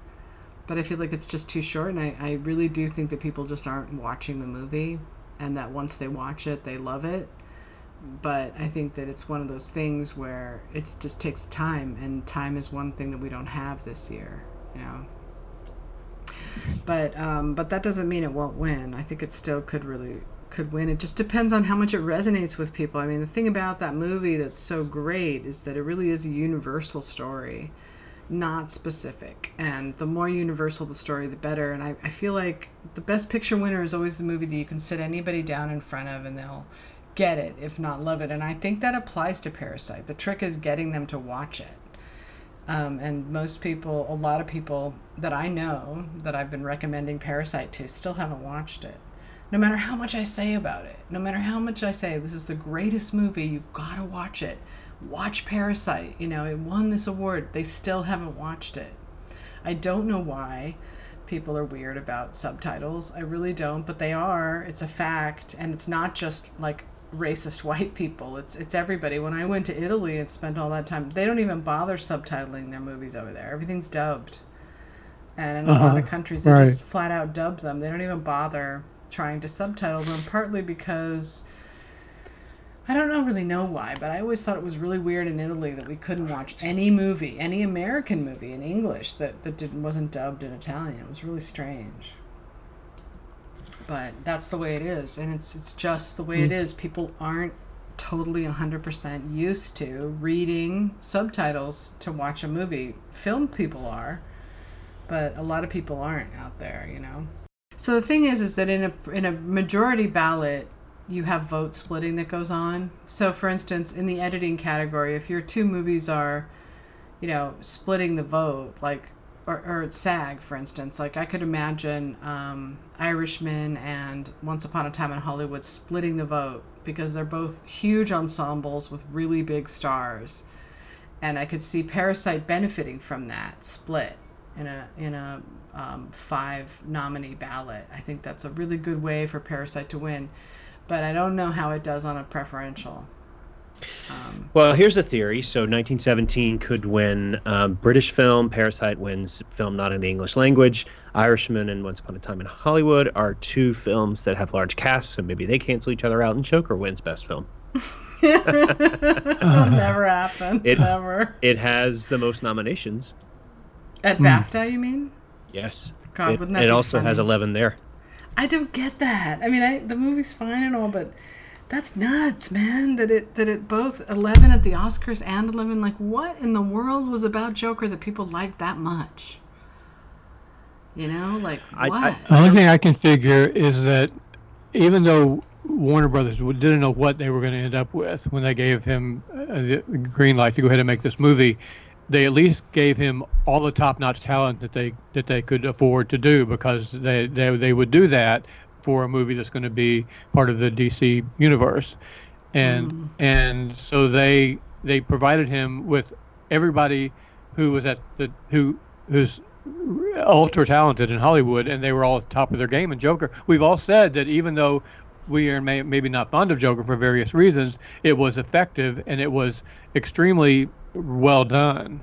But I feel like it's just too short, and I, I really do think that people just aren't watching the movie, and that once they watch it, they love it. But I think that it's one of those things where it just takes time, and time is one thing that we don't have this year. You know, but um, but that doesn't mean it won't win. I think it still could really could win. It just depends on how much it resonates with people. I mean, the thing about that movie that's so great is that it really is a universal story. not specific. And the more universal the story, the better. And I, I feel like the best picture winner is always the movie that you can sit anybody down in front of and they'll get it, if not love it. And I think that applies to Parasite. The trick is getting them to watch it. Um, and most people, a lot of people that I know that I've been recommending Parasite to, still haven't watched it. No matter how much I say about it, no matter how much I say this is the greatest movie, you gotta watch it. Watch Parasite. You know, it won this award. They still haven't watched it. I don't know why people are weird about subtitles. I really don't, but they are. It's a fact, and it's not just like racist white people. It's it's everybody. When I went to Italy and spent all that time, they don't even bother subtitling their movies over there. Everything's dubbed. And in a uh-huh. lot of countries they right. just flat out dub them. They don't even bother trying to subtitle them partly because I don't know really know why, but I always thought it was really weird in Italy that we couldn't watch any movie, any American movie in English that that didn't wasn't dubbed in Italian. It was really strange but that's the way it is and it's it's just the way mm. it is. People aren't totally 100% used to reading subtitles to watch a movie. Film people are but a lot of people aren't out there you know? So the thing is is that in a in a majority ballot you have vote splitting that goes on. So for instance in the editing category if your two movies are you know splitting the vote like or, or SAG, for instance. Like I could imagine um, Irishman and Once Upon a Time in Hollywood splitting the vote because they're both huge ensembles with really big stars, and I could see Parasite benefiting from that split in a in a um, five nominee ballot. I think that's a really good way for Parasite to win, but I don't know how it does on a preferential. Um, well, here's a theory. So 1917 could win um, British film. Parasite wins film not in the English language. Irishman and Once Upon a Time in Hollywood are two films that have large casts, so maybe they cancel each other out, and Joker wins Best Film. It'll never happen. It, never. It has the most nominations. At hmm. BAFTA, you mean? Yes. God, it, wouldn't that It also funny? has 11 there. I don't get that. I mean, I, the movie's fine and all, but that's nuts, man. That it that it both eleven at the Oscars and eleven. Like, what in the world was about Joker that people liked that much? You know, like what? I, I, the only thing I can figure is that even though Warner Brothers didn't know what they were going to end up with when they gave him uh, the green light to go ahead and make this movie, they at least gave him all the top-notch talent that they that they could afford to do because they they, they would do that for a movie that's going to be part of the DC universe, and mm. and so they they provided him with everybody who was at the who who's ultra talented in Hollywood, and they were all at the top of their game. And Joker, we've all said that even though we are may, maybe not fond of Joker for various reasons, it was effective and it was extremely well done.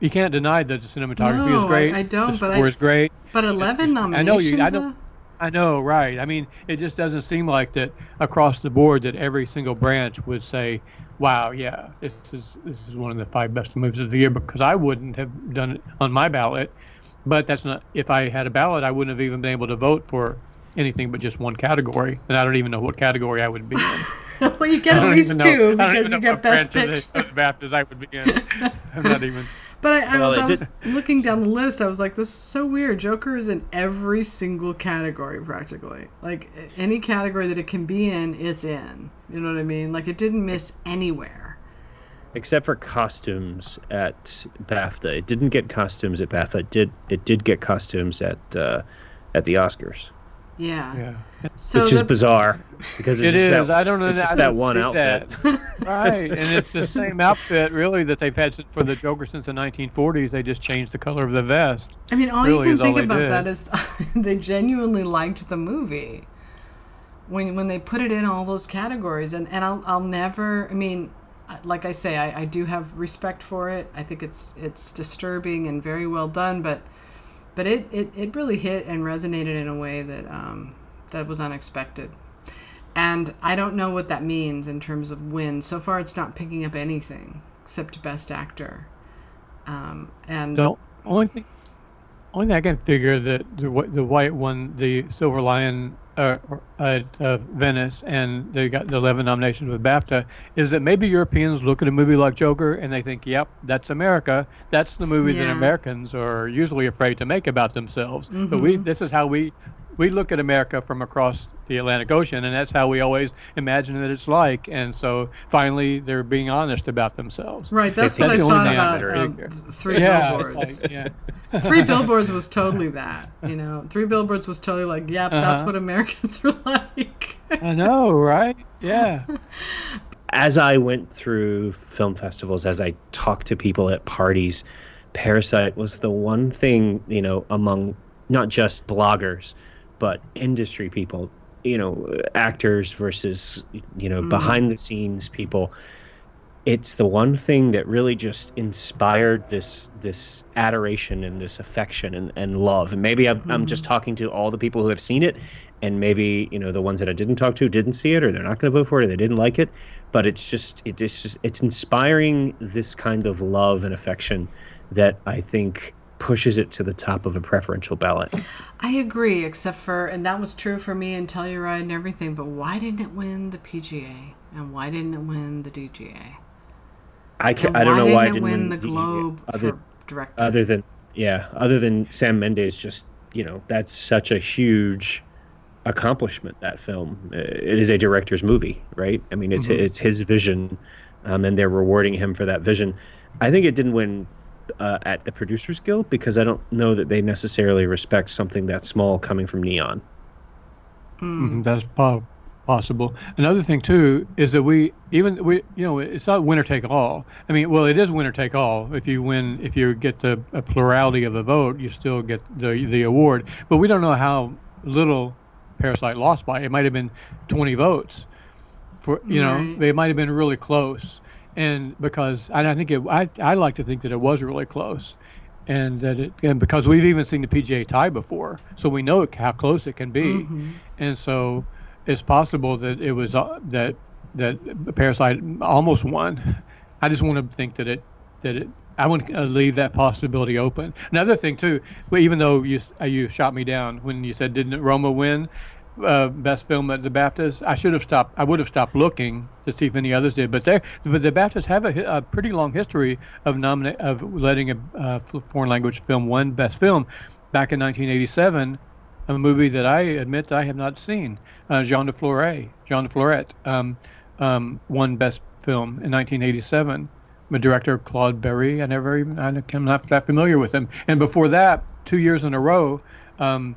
You can't deny that the cinematography no, is great. I, I don't, the but score I, is great. But eleven nominations. I know you. I don't. I know, right? I mean, it just doesn't seem like that across the board that every single branch would say, "Wow, yeah, this is this is one of the five best movies of the year." Because I wouldn't have done it on my ballot. But that's not. If I had a ballot, I wouldn't have even been able to vote for anything but just one category, and I don't even know what category I would be in. well, you get at least two because you get best picture. Baptist I would be in. I'm not even. But I, I well, was, I was looking down the list. I was like, this is so weird. Joker is in every single category practically. Like any category that it can be in, it's in. You know what I mean? Like it didn't miss anywhere. Except for costumes at BAFTA. It didn't get costumes at BAFTA. It did it did get costumes at uh, at the Oscars. Yeah. Yeah. So Which is bizarre because it's it is. That, I don't know. It's just that one outfit. That. right, and it's the same outfit really that they've had for the Joker since the 1940s. They just changed the color of the vest. I mean, all really you can think about did. that is they genuinely liked the movie when when they put it in all those categories, and and I'll I'll never. I mean, like I say, I, I do have respect for it. I think it's it's disturbing and very well done, but but it, it, it really hit and resonated in a way that um, that was unexpected. And I don't know what that means in terms of wins. So far, it's not picking up anything except Best Actor. Um, and the only thing, only thing I can figure that the the white one, the Silver Lion uh, at uh, Venice, and they got the 11 nominations with BAFTA, is that maybe Europeans look at a movie like Joker and they think, "Yep, that's America. That's the movie that Americans are usually afraid to make about themselves." But we, Mhm. this is how we we look at America from across the Atlantic Ocean, and that's how we always imagine that it's like. And so finally, they're being honest about themselves. Right, that's think what I that's the only thought about um. Three yeah, Billboards. like, yeah. Three Billboards was totally that. You know, Three Billboards was totally like, yep, that's Uh-huh. what Americans are like. I know, right? Yeah. as I went through film festivals, as I talked to people at parties, Parasite was the one thing, you know, among not just bloggers, but industry people, you know, actors versus, you know, mm-hmm. behind the scenes people. It's the one thing that really just inspired this this adoration and this affection and, and love. And maybe I'm, I'm just mm-hmm. talking to all the people who have seen it, and maybe you know the ones that I didn't talk to didn't see it, or they're not going to vote for it, or they didn't like it but it's just it- it's just it's inspiring this kind of love and affection that I think pushes it to the top of a preferential ballot. I agree, except for, and that was true for me in Telluride and everything, but why didn't it win the PGA? And why didn't it win the DGA? I can I don't know why I didn't win win the Globe other for director? other than yeah other than Sam Mendes just you know that's such a huge accomplishment that film it is a director's movie right i mean it's it's his vision um, and they're rewarding him for that vision i think it didn't win uh, at the producers guild because i don't know that they necessarily respect something that small coming from neon Mhm, That's po- possible. Another thing too is that we even we you know it's not winner take all. I mean, well, it is winner take all. If you win, if you get the a plurality of the vote, you still get the the award. But we don't know how little Parasite lost by. It might have been 20 votes. For you know, Right. they might have been really close. And because and I think it, I I like to think that it was really close. And that it, and because we've even seen the PGA tie before, so we know how close it can be Mm-hmm. and so it's possible that it was uh, that that Parasite almost won. I just want to think that it that it. I want to leave that possibility open. Another thing too, even though you uh, you shot me down when you said didn't Roma win uh, best film at the BAFTAs, I should have stopped. I would have stopped looking to see if any others did. But they but the BAFTAs have a, a pretty long history of nomina- of letting a uh, foreign language film win best film. Back in 1987, a movie that I admit I have not seen. Uh, Jean de Flore, Jean de Florette, um, um, won Best Film in 1987. The director Claude Berri. I never even I, I'm not that familiar with him. And before that, two years in a row, um,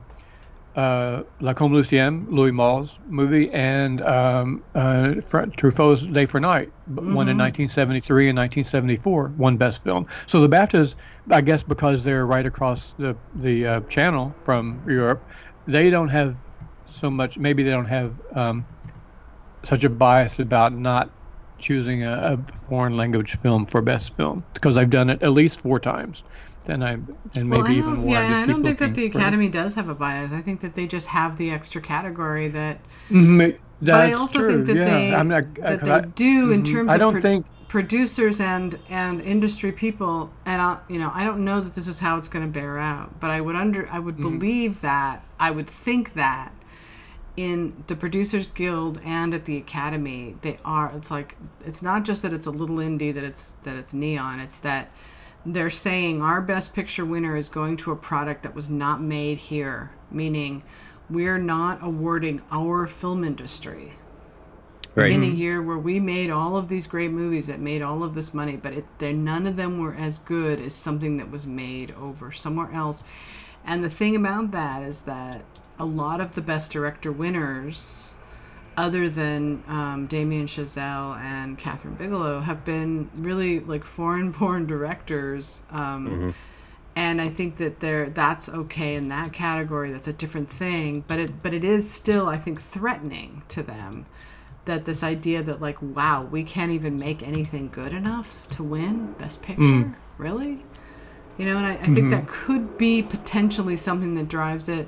uh, La Lucien, Louis Malle's movie, and um, uh, Fr- Truffaut's Day for Night, b- won in 1973 and 1974, one Best Film. So the BAFTAs, I guess, because they're right across the the uh, channel from Europe, they don't have so much. Maybe they don't have um, such a bias about not choosing a, a foreign language film for Best Film because I've done it at least four times. Then I and maybe well, even more. yeah, I and just I don't think that the Academy does have a bias. I think that they just have the extra category that Mhm, but I also true, think that yeah. they not, that they I- do in mhm. terms I of don't pro- think producers and and industry people and I, you know I don't know that this is how it's going to bear out but I would under I Mm-hmm. would believe that I would think that in the producers guild and at the academy they are it's like it's not just that it's a little indie that it's that it's neon it's that they're saying our best picture winner is going to a product that was not made here meaning we're not awarding our film industry Right. in a mm-hmm. year where we made all of these great movies that made all of this money, but it, none of them were as good as something that was made over somewhere else. And the thing about that is that a lot of the best director winners, other than um, Damien Chazelle and Kathryn Bigelow, have been really like foreign-born directors. Um, and I think that there that's okay in that category. That's a different thing, but it but it is still I think threatening to them that this idea that like wow we can't even make anything good enough to win best picture really you know and I, I think that could be potentially something that drives it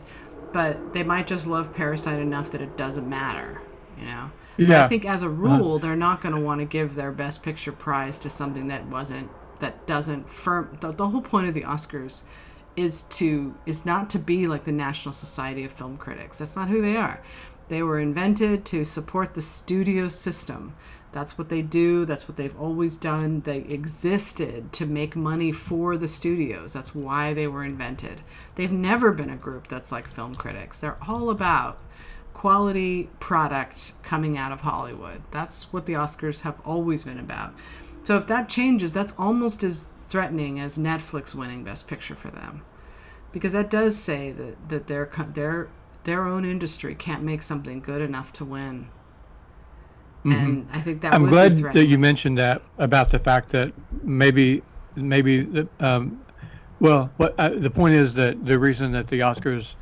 but they might just love parasite enough that it doesn't matter you know but I think as a uh-huh. rule they're not going to want to give their best picture prize to something that wasn't that doesn't firm the, the whole point of the Oscars is to is not to be like the National Society of Film Critics. That's not who they are. They were invented to support the studio system. That's what they do. That's what they've always done. They existed to make money for the studios. That's why they were invented. They've never been a group that's like film critics. They're all about quality product coming out of Hollywood. That's what the Oscars have always been about. So if that changes, that's almost as threatening as Netflix winning Best Picture for them, because that does say that that their their their own industry can't make something good enough to win. Mm-hmm. And I think that I'm glad that you mentioned that about the fact that maybe maybe the um, well, what uh, the point is that the reason that the Oscars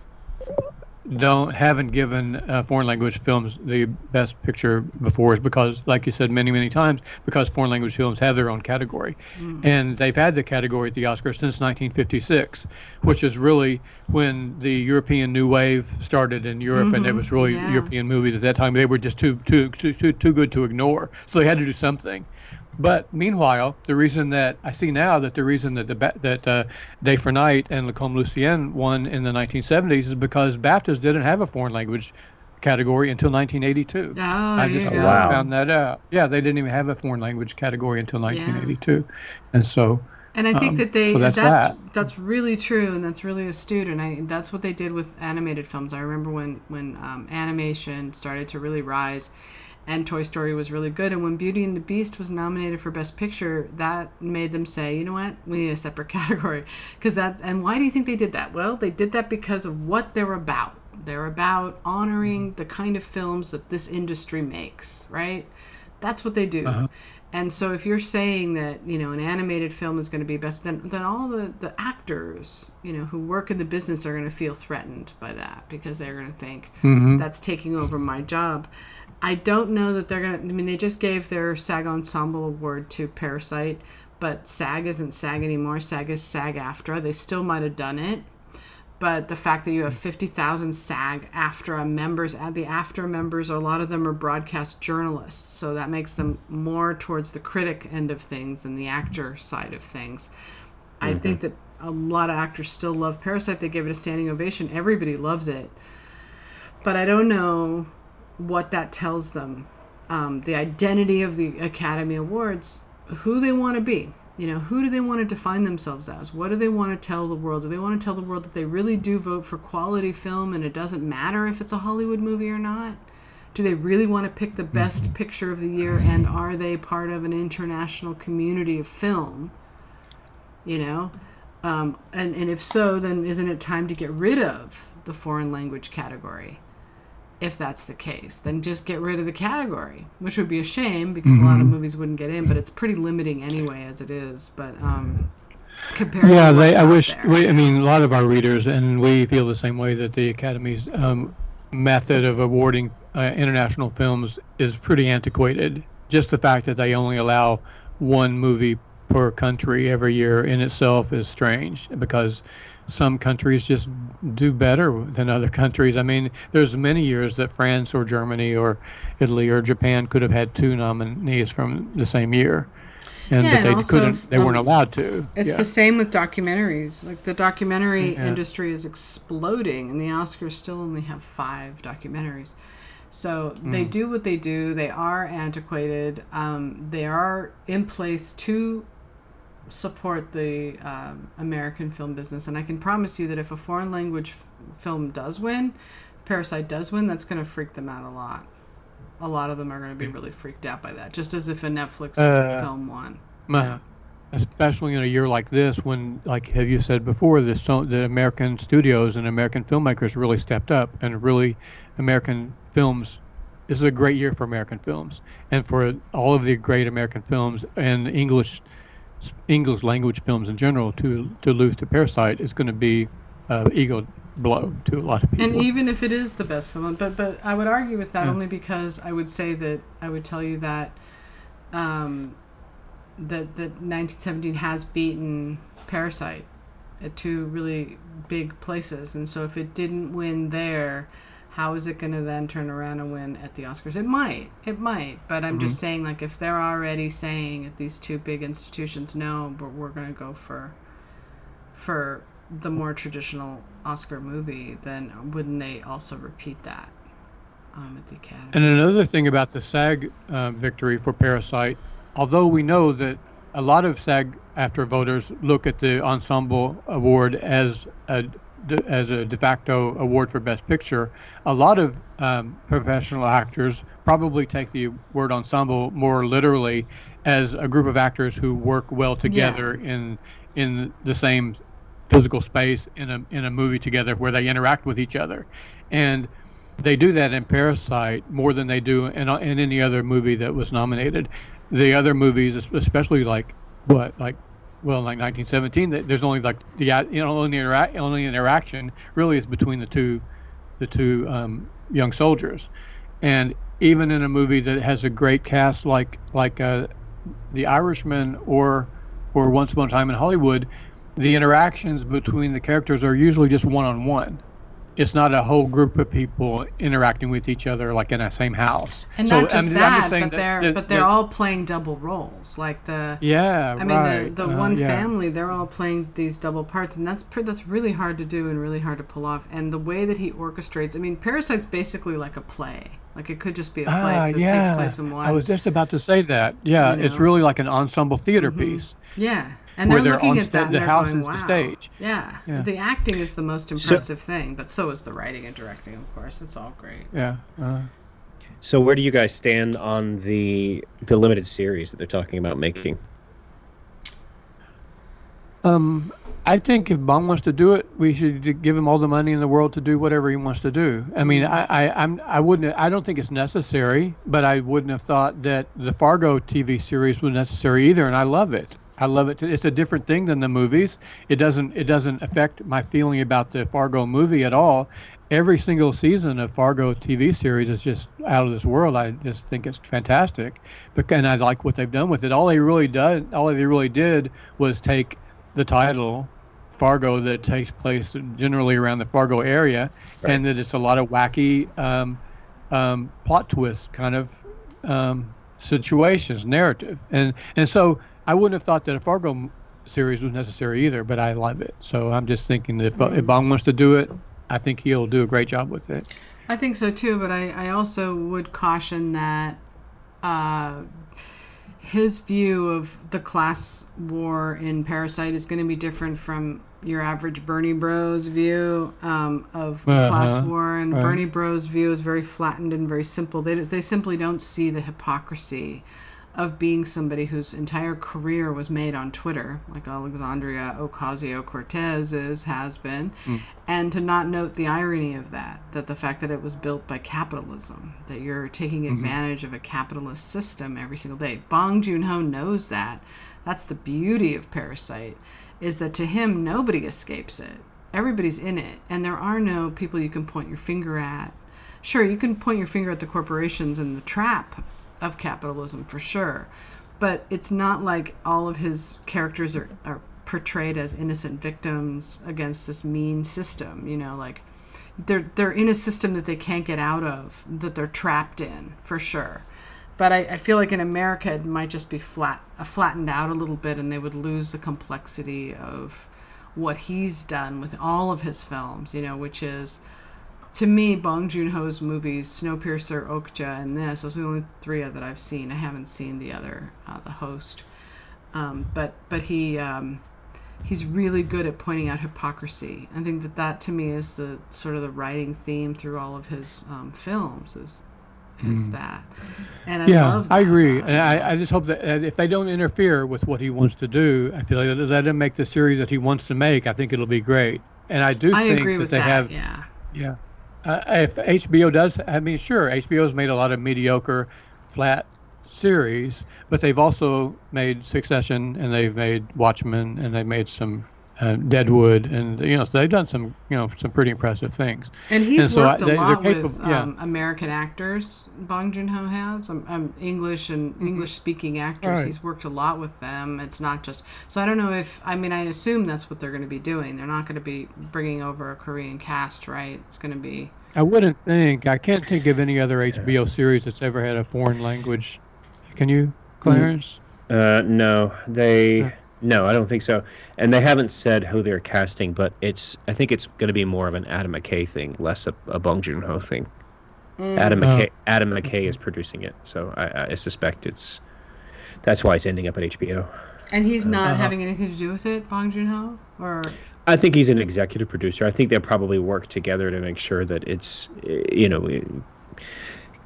don't haven't given uh, foreign language films the best picture before is because like you said many many times because foreign language films have their own category mm. and they've had the category at the oscars since 1956 which is really when the european new wave started in europe mm-hmm. and it was really yeah. european movies at that time they were just too, too too too too good to ignore so they had to do something but meanwhile, the reason that I see now that the reason that the that uh, Day for Night and Lacombe Lucien won in the 1970s is because BAFTAs didn't have a foreign language category until 1982. Oh, I just wow. found that out. Yeah, they didn't even have a foreign language category until 1982, yeah. and so. And I think um, that they so that's that's, that. that's, really true and that's really astute and I that's what they did with animated films. I remember when when um, animation started to really rise and Toy Story was really good. And when Beauty and the Beast was nominated for Best Picture, that made them say, you know what, we need a separate category. Because that, and why do you think they did that? Well, they did that because of what they're about. They're about honoring the kind of films that this industry makes, right? That's what they do. Uh-huh. And so if you're saying that, you know, an animated film is going to be best, then, then all the, the actors, you know, who work in the business are going to feel threatened by that because they're going to think mm-hmm. that's taking over my job. I don't know that they're gonna. I mean, they just gave their SAG Ensemble Award to Parasite, but SAG isn't SAG anymore. SAG is SAG-AFTRA. They still might have done it, but the fact that you have fifty thousand SAG-AFTRA members, and the AFTRA members, a lot of them are broadcast journalists, so that makes them more towards the critic end of things than the actor side of things. Mm-hmm. I think that a lot of actors still love Parasite. They gave it a standing ovation. Everybody loves it, but I don't know what that tells them, um, the identity of the Academy Awards, who they want to be. You know, who do they want to define themselves as? What do they want to tell the world? Do they want to tell the world that they really do vote for quality film and it doesn't matter if it's a Hollywood movie or not? Do they really want to pick the best picture of the year and are they part of an international community of film? You know? Um, and, and if so, then isn't it time to get rid of the foreign language category? If that's the case. Then just get rid of the category, which would be a shame because mm-hmm. a lot of mm-hmm. movies wouldn't get in, but it's pretty limiting anyway as it is. But um, compared yeah, they, I wish. We, I mean, a lot of our readers and we feel the same way that the Academy's um, method of awarding uh, international films is pretty antiquated. Just the fact that they only allow one movie per country every year in itself is strange because some countries just do better than other countries. I mean, there's many years that France or Germany or Italy or Japan could have had two nominees from the same year. And yeah, but they and also, couldn't they um, weren't allowed to. It's yeah. the same with documentaries. Like the documentary yeah. industry is exploding and the Oscars still only have 5 documentaries. So they mm. do what they do. They are antiquated. Um, they are in place to support the um, American film business. And I can promise you that if a foreign language f- film does win, Parasite does win, that's going to freak them out a lot. A lot of them are going to be really freaked out by that, just as if a Netflix uh, film won. yeah. Especially in a year like this, when, like have you said before, the so, the American studios and American filmmakers really stepped up, and really, American films this is a great year for American films, and for all of the great American films and English English language films in general to to lose to Parasite is going to be uh, ego blow to a lot of people. And even if it is the best film, but but I would argue with that yeah. only because I would say that I would tell you that um, that that 1917 has beaten Parasite at two really big places, and so if it didn't win there how is it going to then turn around and win at the Oscars? It might, it might, but I'm mm-hmm. just saying, like, if they're already saying at these two big institutions, no, but we're going to go for, for the more traditional Oscar movie, then wouldn't they also repeat that um, at the Academy? And another thing about the SAG uh, victory for Parasite, although we know that a lot of SAG after voters look at the ensemble award as a as a de facto award for best picture, a lot of um, professional actors probably take the word ensemble more literally as a group of actors who work well together yeah. in in the same physical space in a in a movie together where they interact with each other, and they do that in Parasite more than they do in in any other movie that was nominated. The other movies, especially like what like well, like 1917, there's only like the you know only only interaction really is between the two the two um, young soldiers, and even in a movie that has a great cast like like uh, The Irishman or or Once Upon a Time in Hollywood, the interactions between the characters are usually just one on one. It's not a whole group of people interacting with each other like in a same house. And so, not just I mean, that, but they're that, but they're that, all playing double roles. Like the yeah, I mean right. the, the uh, one yeah. family, they're all playing these double parts, and that's that's really hard to do and really hard to pull off. And the way that he orchestrates, I mean, Parasite's basically like a play. Like it could just be a play ah, because yeah. takes place in one. I was just about to say that. Yeah, You it's really like an ensemble theater Mhm. piece. Yeah. And they're, they're looking on at sta- that and the they're house going, is the wow. stage." Yeah. Yeah. The acting is the most impressive thing, but so is the writing and directing, of course. It's all great. Yeah. Uh, So where do you guys stand on the the limited series that they're talking about making? Um, I think if Bong wants to do it, we should give him all the money in the world to do whatever he wants to do. I mean, I, I, I'm, I wouldn't, I don't think it's necessary, but I wouldn't have thought that the Fargo TV series was necessary either, and I love it. I love it. It's a different thing than the movies. It doesn't, it doesn't affect my feeling about the Fargo movie at all. Every single season of Fargo TV series is just out of this world. I just think it's fantastic, but and I like what they've done with it. All they really did, all they really did was take the title Fargo that takes place generally around the Fargo area, Right. and that it's a lot of wacky um, um, plot twist kind of um, situations, narrative, and and so I wouldn't have thought that a Fargo series was necessary either, but I love it. So I'm just thinking that if, if Bong wants to do it, I think he'll do a great job with it. I think so too, but I, I also would caution that uh, his view of the class war in Parasite is going to be different from your average Bernie Bros view um, of class Uh-huh, war. And right. Bernie Bros view is very flattened and very simple. They, they simply don't see the hypocrisy of being somebody whose entire career was made on Twitter, like Alexandria Ocasio Cortez's has been, hmm. and to not note the irony of that, that the fact that it was built by capitalism, that you're taking mm-hmm. advantage of a capitalist system every single day. Bong Joon Ho knows that. That's the beauty of Parasite, is that to him, nobody escapes it. Everybody's in it, and there are no people you can point your finger at. Sure, you can point your finger at the corporations and the trap of capitalism for sure, but it's not like all of his characters are, are portrayed as innocent victims against this mean system. You know, like they're they're in a system that they can't get out of, that they're trapped in for sure. But I, I feel like in America it might just be flat, uh, flattened out a little bit, and they would lose the complexity of what he's done with all of his films. You know, which is to me, Bong Joon Ho's movies, Snowpiercer, Okja, and this, those are the only three that I've seen. I haven't seen the other, uh, The Host. Um, but but he um, he's really good at pointing out hypocrisy. I think that that to me is the sort of the writing theme through all of his um, films is is that. And I yeah, I agree, and. I, I just hope that if they don't interfere with what he wants to do, I feel like let him make the series that he wants to make. I think it'll be great, and I do I think agree that with they that. have yeah. Yeah. Uh, if HBO does, I mean, sure, HBO's made a lot of mediocre, flat series, but they've also made Succession and they've made Watchmen and they've made some uh, Deadwood and you know, so they've done some, you know, some pretty impressive things. And he's And so I- worked a they- they're lot with yeah. um, American actors. Bong Joon Ho has um, um, English and English speaking actors. Mm-hmm. Right. He's worked a lot with them. It's not just so. I don't know if I mean I assume that's what they're going to be doing. They're not going to be bringing over a Korean cast, right? It's going to be I wouldn't think, I can't think of any other HBO series that's ever had a foreign language. Can you, Clarence? Uh, no, they Yeah. No, I don't think so. And they haven't said who they're casting, but it's I think it's going to be more of an Adam McKay thing, less a, a Bong Joon Ho thing. Adam Oh. McKay Adam McKay is producing it, so I, I suspect it's that's why it's ending up at HBO. And he's not Uh-huh. having anything to do with it, Bong Joon Ho, or I think he's an executive producer. I think they'll probably work together to make sure that it's you know it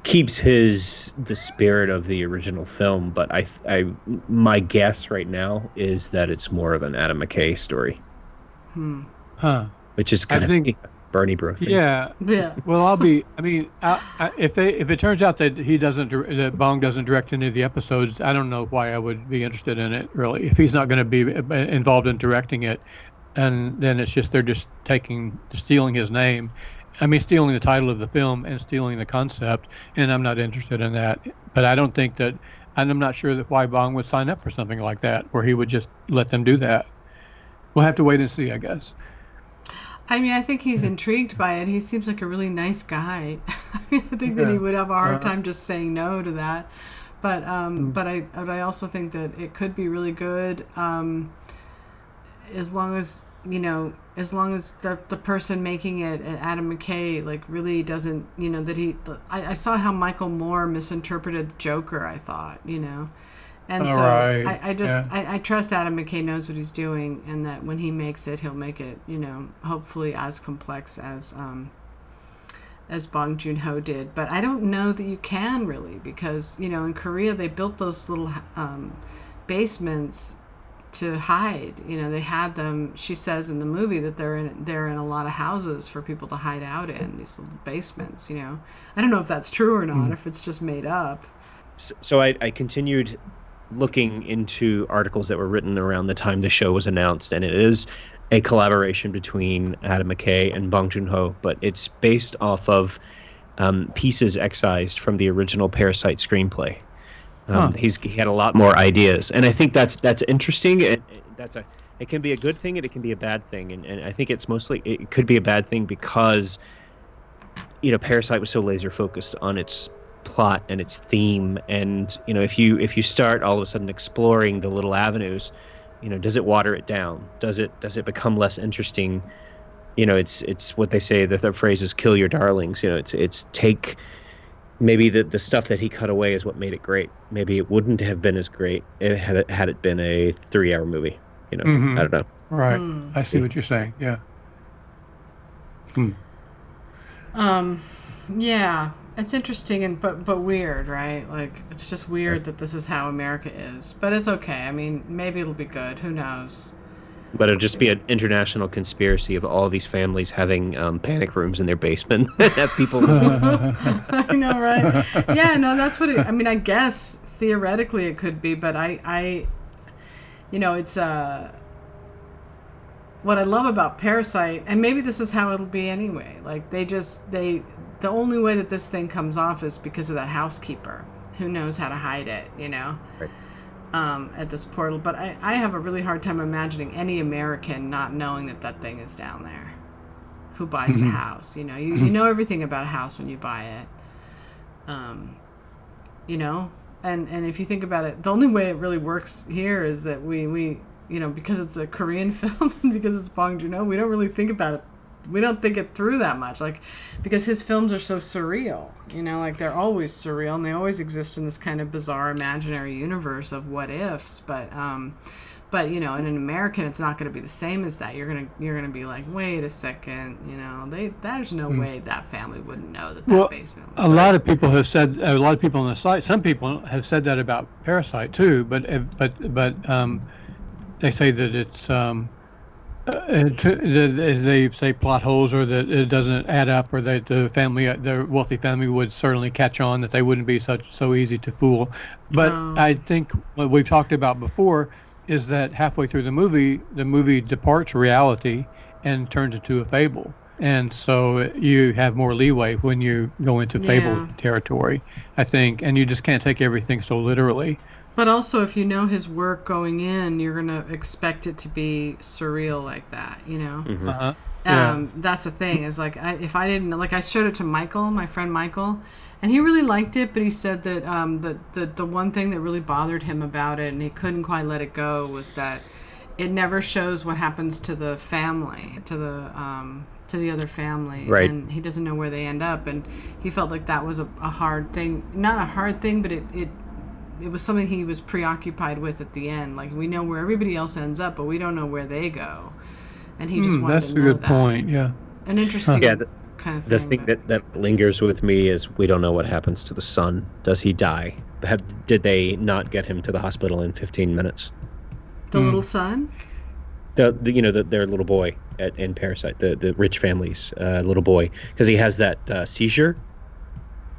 keeps his the spirit of the original film. But I I my guess right now is that it's more of an Adam McKay story, Huh. which is I of think- Bernie Bro thing. Yeah. yeah. Well, I'll be. I mean, I, I, if they if it turns out that he doesn't that Bong doesn't direct any of the episodes, I don't know why I would be interested in it really. If he's not going to be uh, involved in directing it, and then it's just they're just taking stealing his name. I mean, stealing the title of the film and stealing the concept, and I'm not interested in that. But I don't think that, and I'm not sure that why Bong would sign up for something like that, where he would just let them do that. We'll have to wait and see, I guess. I mean, I think he's intrigued by it. He seems like a really nice guy. I mean, I think that he would have a hard Uh-huh. time just saying no to that. But um, but I but I also think that it could be really good. Um, as long as you know, as long as the the person making it, uh, Adam McKay, like really doesn't, you know, that he. I, I saw how Michael Moore misinterpreted Joker. I thought, you know, and so Alright, I, I just yeah. I, I trust Adam McKay knows what he's doing, and that when he makes it, he'll make it, you know, hopefully as complex as um, as Bong Joon Ho did. But I don't know that you can really because you know in Korea they built those little um, basements to hide. You know they had them. She says in the movie that they're in they're in a lot of houses for people to hide out in these little basements. You know I don't know if that's true or not. If it's just made up. S- so I, I continued looking into articles that were written around the time the show was announced, and it is a collaboration between Adam McKay and Bong Joon Ho, but it's based off of um, pieces excised from the original Parasite screenplay. Um, Huh. He's he had a lot more ideas, and I think that's that's interesting. And that's a it can be a good thing and it can be a bad thing, and, and I think it's mostly it could be a bad thing because you know Parasite was so laser focused on its plot and its theme. And you know if you if you start all of a sudden exploring the little avenues you know does it water it down? Does it does it become less interesting? You know it's it's what they say that the phrase is kill your darlings. You know it's it's take maybe the the stuff that he cut away is what made it great maybe it wouldn't have been as great if had it had it been a 3 hour movie you know Mhm. i don't know Right. Hmm. I see what you're saying. Yeah. Hmm. Um, yeah, it's interesting and but but weird, right? Like it's just weird that this is how America is. But it's okay. I mean, maybe it'll be good. Who knows? But it'd just be an international conspiracy of all these families having um, panic rooms in their basement have people I know, right? Yeah, no, that's what it. I mean, I guess theoretically it could be, but I, I, you know, it's uh. What I love about Parasite, and maybe this is how it'll be anyway. Like they just they, the only way that this thing comes off is because of that housekeeper who knows how to hide it. You know. Right. Um, at this portal, but I, I have a really hard time imagining any American not knowing that that thing is down there. Who buys the house? You know, you, you know everything about a house when you buy it um, you know and and if you think about it the only way it really works here is that we we you know because it's a korean film because it's bong joon-ho we don't really think about it we don't think it through that much like because his films are so surreal you know like they're always surreal and they always exist in this kind of bizarre imaginary universe of what ifs but um but you know in an american it's not going to be the same as that you're going to you're going to be like wait a second you know they there's no way that family wouldn't know that that Well, basement was A lot of people have said a lot of people on the site. Some people have said that about Parasite too, but but but um, they say that it's um, uh, to, that they say plot holes or that it doesn't add up, or that the family, the wealthy family, would certainly catch on that they wouldn't be such so easy to fool. But Oh. I think what we've talked about before is that halfway through the movie, the movie departs reality and turns into a fable. And so you have more leeway when you go into fable Yeah. territory, I think, and you just can't take everything so literally. But also, if you know his work going in, you're gonna expect it to be surreal like that. You know. Uh-huh. Yeah. Um, that's the thing is like I, if I didn't like I showed it to Michael, my friend Michael, and he really liked it, but he said that um, the, the the one thing that really bothered him about it, and he couldn't quite let it go, was that it never shows what happens to the family, to the um, to the other family, Right. and he doesn't know where they end up, and he felt like that was a, a hard thing, not a hard thing, but it, it it was something he was preoccupied with at the end. Like we know where everybody else ends up, but we don't know where they go, and he just Hmm, wanted that's to a good that. point. Yeah. An interesting Yeah, the- kind of thing, The thing. thing but- that, that lingers with me is we don't know what happens to the son. Does he die? Have, did they not get him to the hospital in 15 minutes? the little son. The, the you know the, their little boy at, in Parasite, the the rich family's uh, little boy, because he has that uh, seizure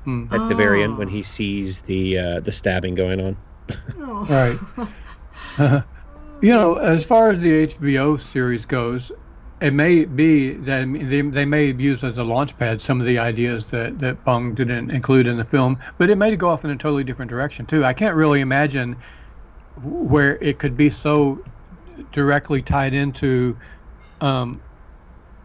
Hmm. at the very end when Oh. he sees the uh, the stabbing going on. Oh. Right. you know, as far as the HBO series goes, it may be that they, they may use as a launch pad some of the ideas that, that Bong didn't include in the film, but it may go off in a totally different direction too. I can't really imagine where it could be so directly tied into um,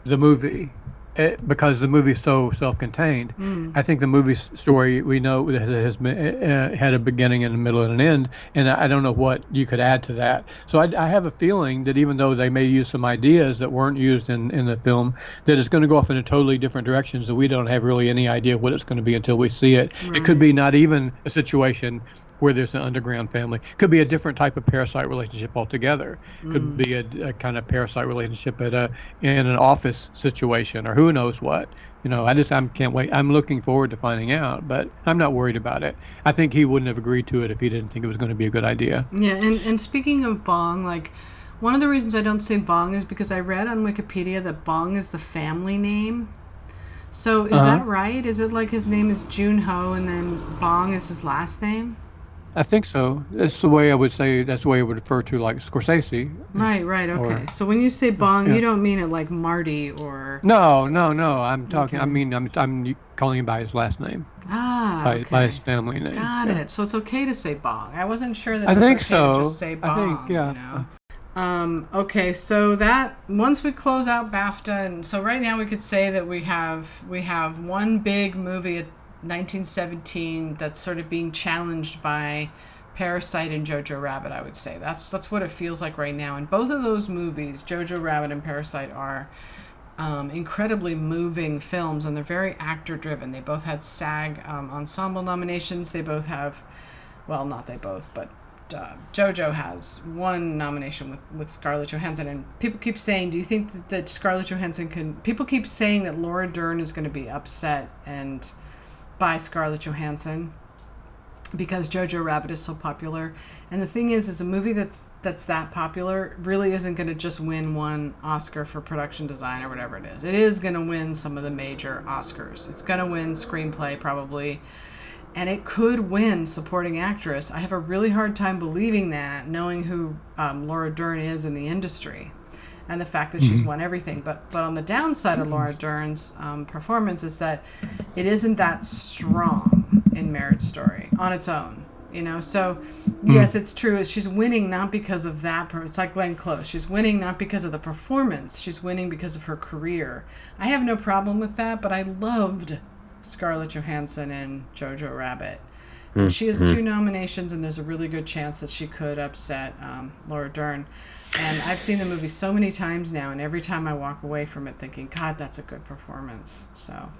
the movie it, because the movie's so self-contained. Mm. I think the movie story we know that has been uh, had a beginning and a middle and an end, and I don't know what you could add to that. So I, I have a feeling that even though they may use some ideas that weren't used in, in the film, that it's going to go off in a totally different directions that we don't have really any idea what it's going to be until we see it. It could be not even a situation where there's an underground family. Could be a different type of parasite relationship altogether. Could be a, a kind of parasite relationship at a in an office situation or who knows what. You know, I just I can't wait. I'm looking forward to finding out, but I'm not worried about it. I think he wouldn't have agreed to it if he didn't think it was going to be a good idea. Yeah, and, and speaking of Bong, like one of the reasons I don't say Bong is because I read on Wikipedia that Bong is the family name. So is Uh-huh. that right? Is it like his name is Joon Ho and then Bong is his last name? I think so. That's the way I would say. That's the way I would refer to like Scorsese. Right, right, okay. Or- so when you say Bong, Yeah. you don't mean it like Marty or No, no, no. I'm talking. I mean, I'm I'm calling him by his last name, ah, by, by his family name. Got Yeah. it. So it's okay to say Bong. I wasn't sure that I it was think okay so. to just say I Bong. think, yeah. You know? Um, okay, so that once we close out BAFTA, and so right now we could say that we have we have one big movie 1917 that's sort of being challenged by Parasite and Jojo Rabbit. I would say that's that's what it feels like right now. And both of those movies, Jojo Rabbit and Parasite, are um, incredibly moving films, and they're very actor driven. They both had SAG um, ensemble nominations. They both have, well, not they both, but uh, JoJo has one nomination with, with Scarlett Johansson. And people keep saying, do you think that, that Scarlett Johansson can? People keep saying that Laura Dern is going to be upset and by Scarlett Johansson because Jojo Rabbit is so popular. And the thing is, is a movie that's that's that popular really isn't going to just win one Oscar for production design or whatever it is. It is going to win some of the major Oscars. It's going to win screenplay probably, and it could win supporting actress. I have a really hard time believing that, knowing who um, Laura Dern is in the industry. And the fact that she's won everything, but but on the downside of Laura Dern's um, performance is that it isn't that strong in Marriage Story on its own. You know, so yes, it's true. She's winning not because of that. It's like Glenn Close. She's winning not because of the performance. She's winning because of her career. I have no problem with that, but I loved Scarlett Johansson in Jojo Rabbit. And she has two nominations, and there's a really good chance that she could upset um, Laura Dern. And I've seen the movie so many times now, and every time I walk away from it thinking, God, that's a good performance. So,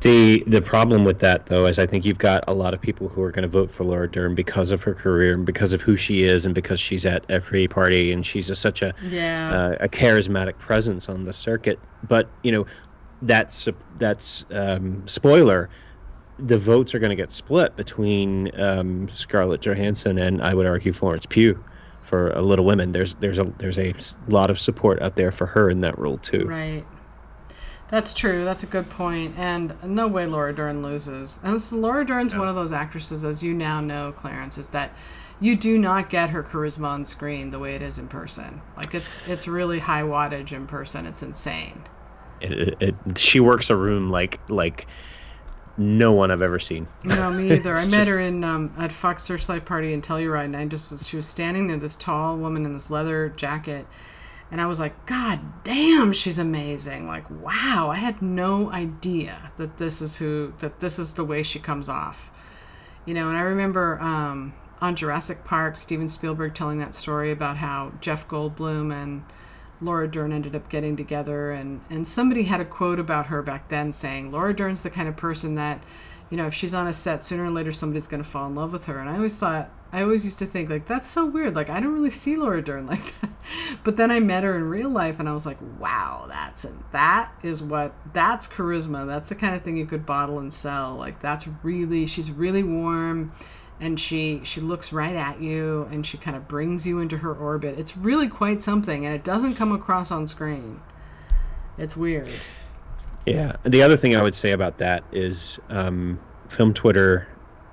The the problem with that though is I think you've got a lot of people who are going to vote for Laura Dern because of her career and because of who she is and because she's at every party and she's a, such a yeah. uh, a charismatic presence on the circuit. But you know, that's that's um, spoiler. The votes are going to get split between um, Scarlett Johansson and I would argue Florence Pugh for a Little Women. There's there's a there's a lot of support out there for her in that role too. Right. That's true. That's a good point. And no way Laura Dern loses. And so Laura Dern's one of those actresses, as you now know, Clarence, is that you do not get her charisma on screen the way it is in person. Like it's it's really high wattage in person. It's insane. It, it, it, she works a room like like no one I've ever seen. No, me either. I met just- her in um, at Fox Searchlight Party in Telluride, and I just was, she was standing there, this tall woman in this leather jacket, and I was like, God damn, she's amazing! Like, wow, I had no idea that this is who that this is the way she comes off, you know. And I remember um, on Jurassic Park, Steven Spielberg telling that story about how Jeff Goldblum and Laura Dern ended up getting together, and, and somebody had a quote about her back then saying, Laura Dern's the kind of person that, you know, if she's on a set, sooner or later somebody's going to fall in love with her. And I always thought, I always used to think, like, that's so weird. Like, I don't really see Laura Dern like that. But then I met her in real life, and I was like, wow, that's it. That is what, that's charisma. That's the kind of thing you could bottle and sell. Like, that's really, she's really warm and she she looks right at you and she kind of brings you into her orbit. It's really quite something and it doesn't come across on screen. It's weird. Yeah. The other thing I would say about that is um, film Twitter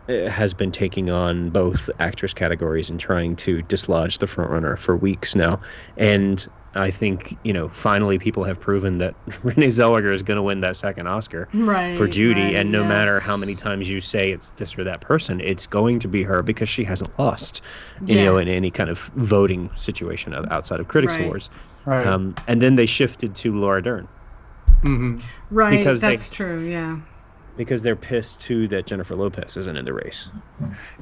has been taking on both actress categories and trying to dislodge the frontrunner for weeks now. And I think, you know, finally people have proven that Renee Zellweger is going to win that second Oscar right for Judy. right, and no matter how many times you say it's this or that person, it's going to be her because she hasn't lost, you Yeah. know, in any kind of voting situation outside of Critics' Right. Awards. Right. Um, and then they shifted to Laura Dern. hmm right because they- that's true yeah because they're pissed too that Jennifer Lopez isn't in the race.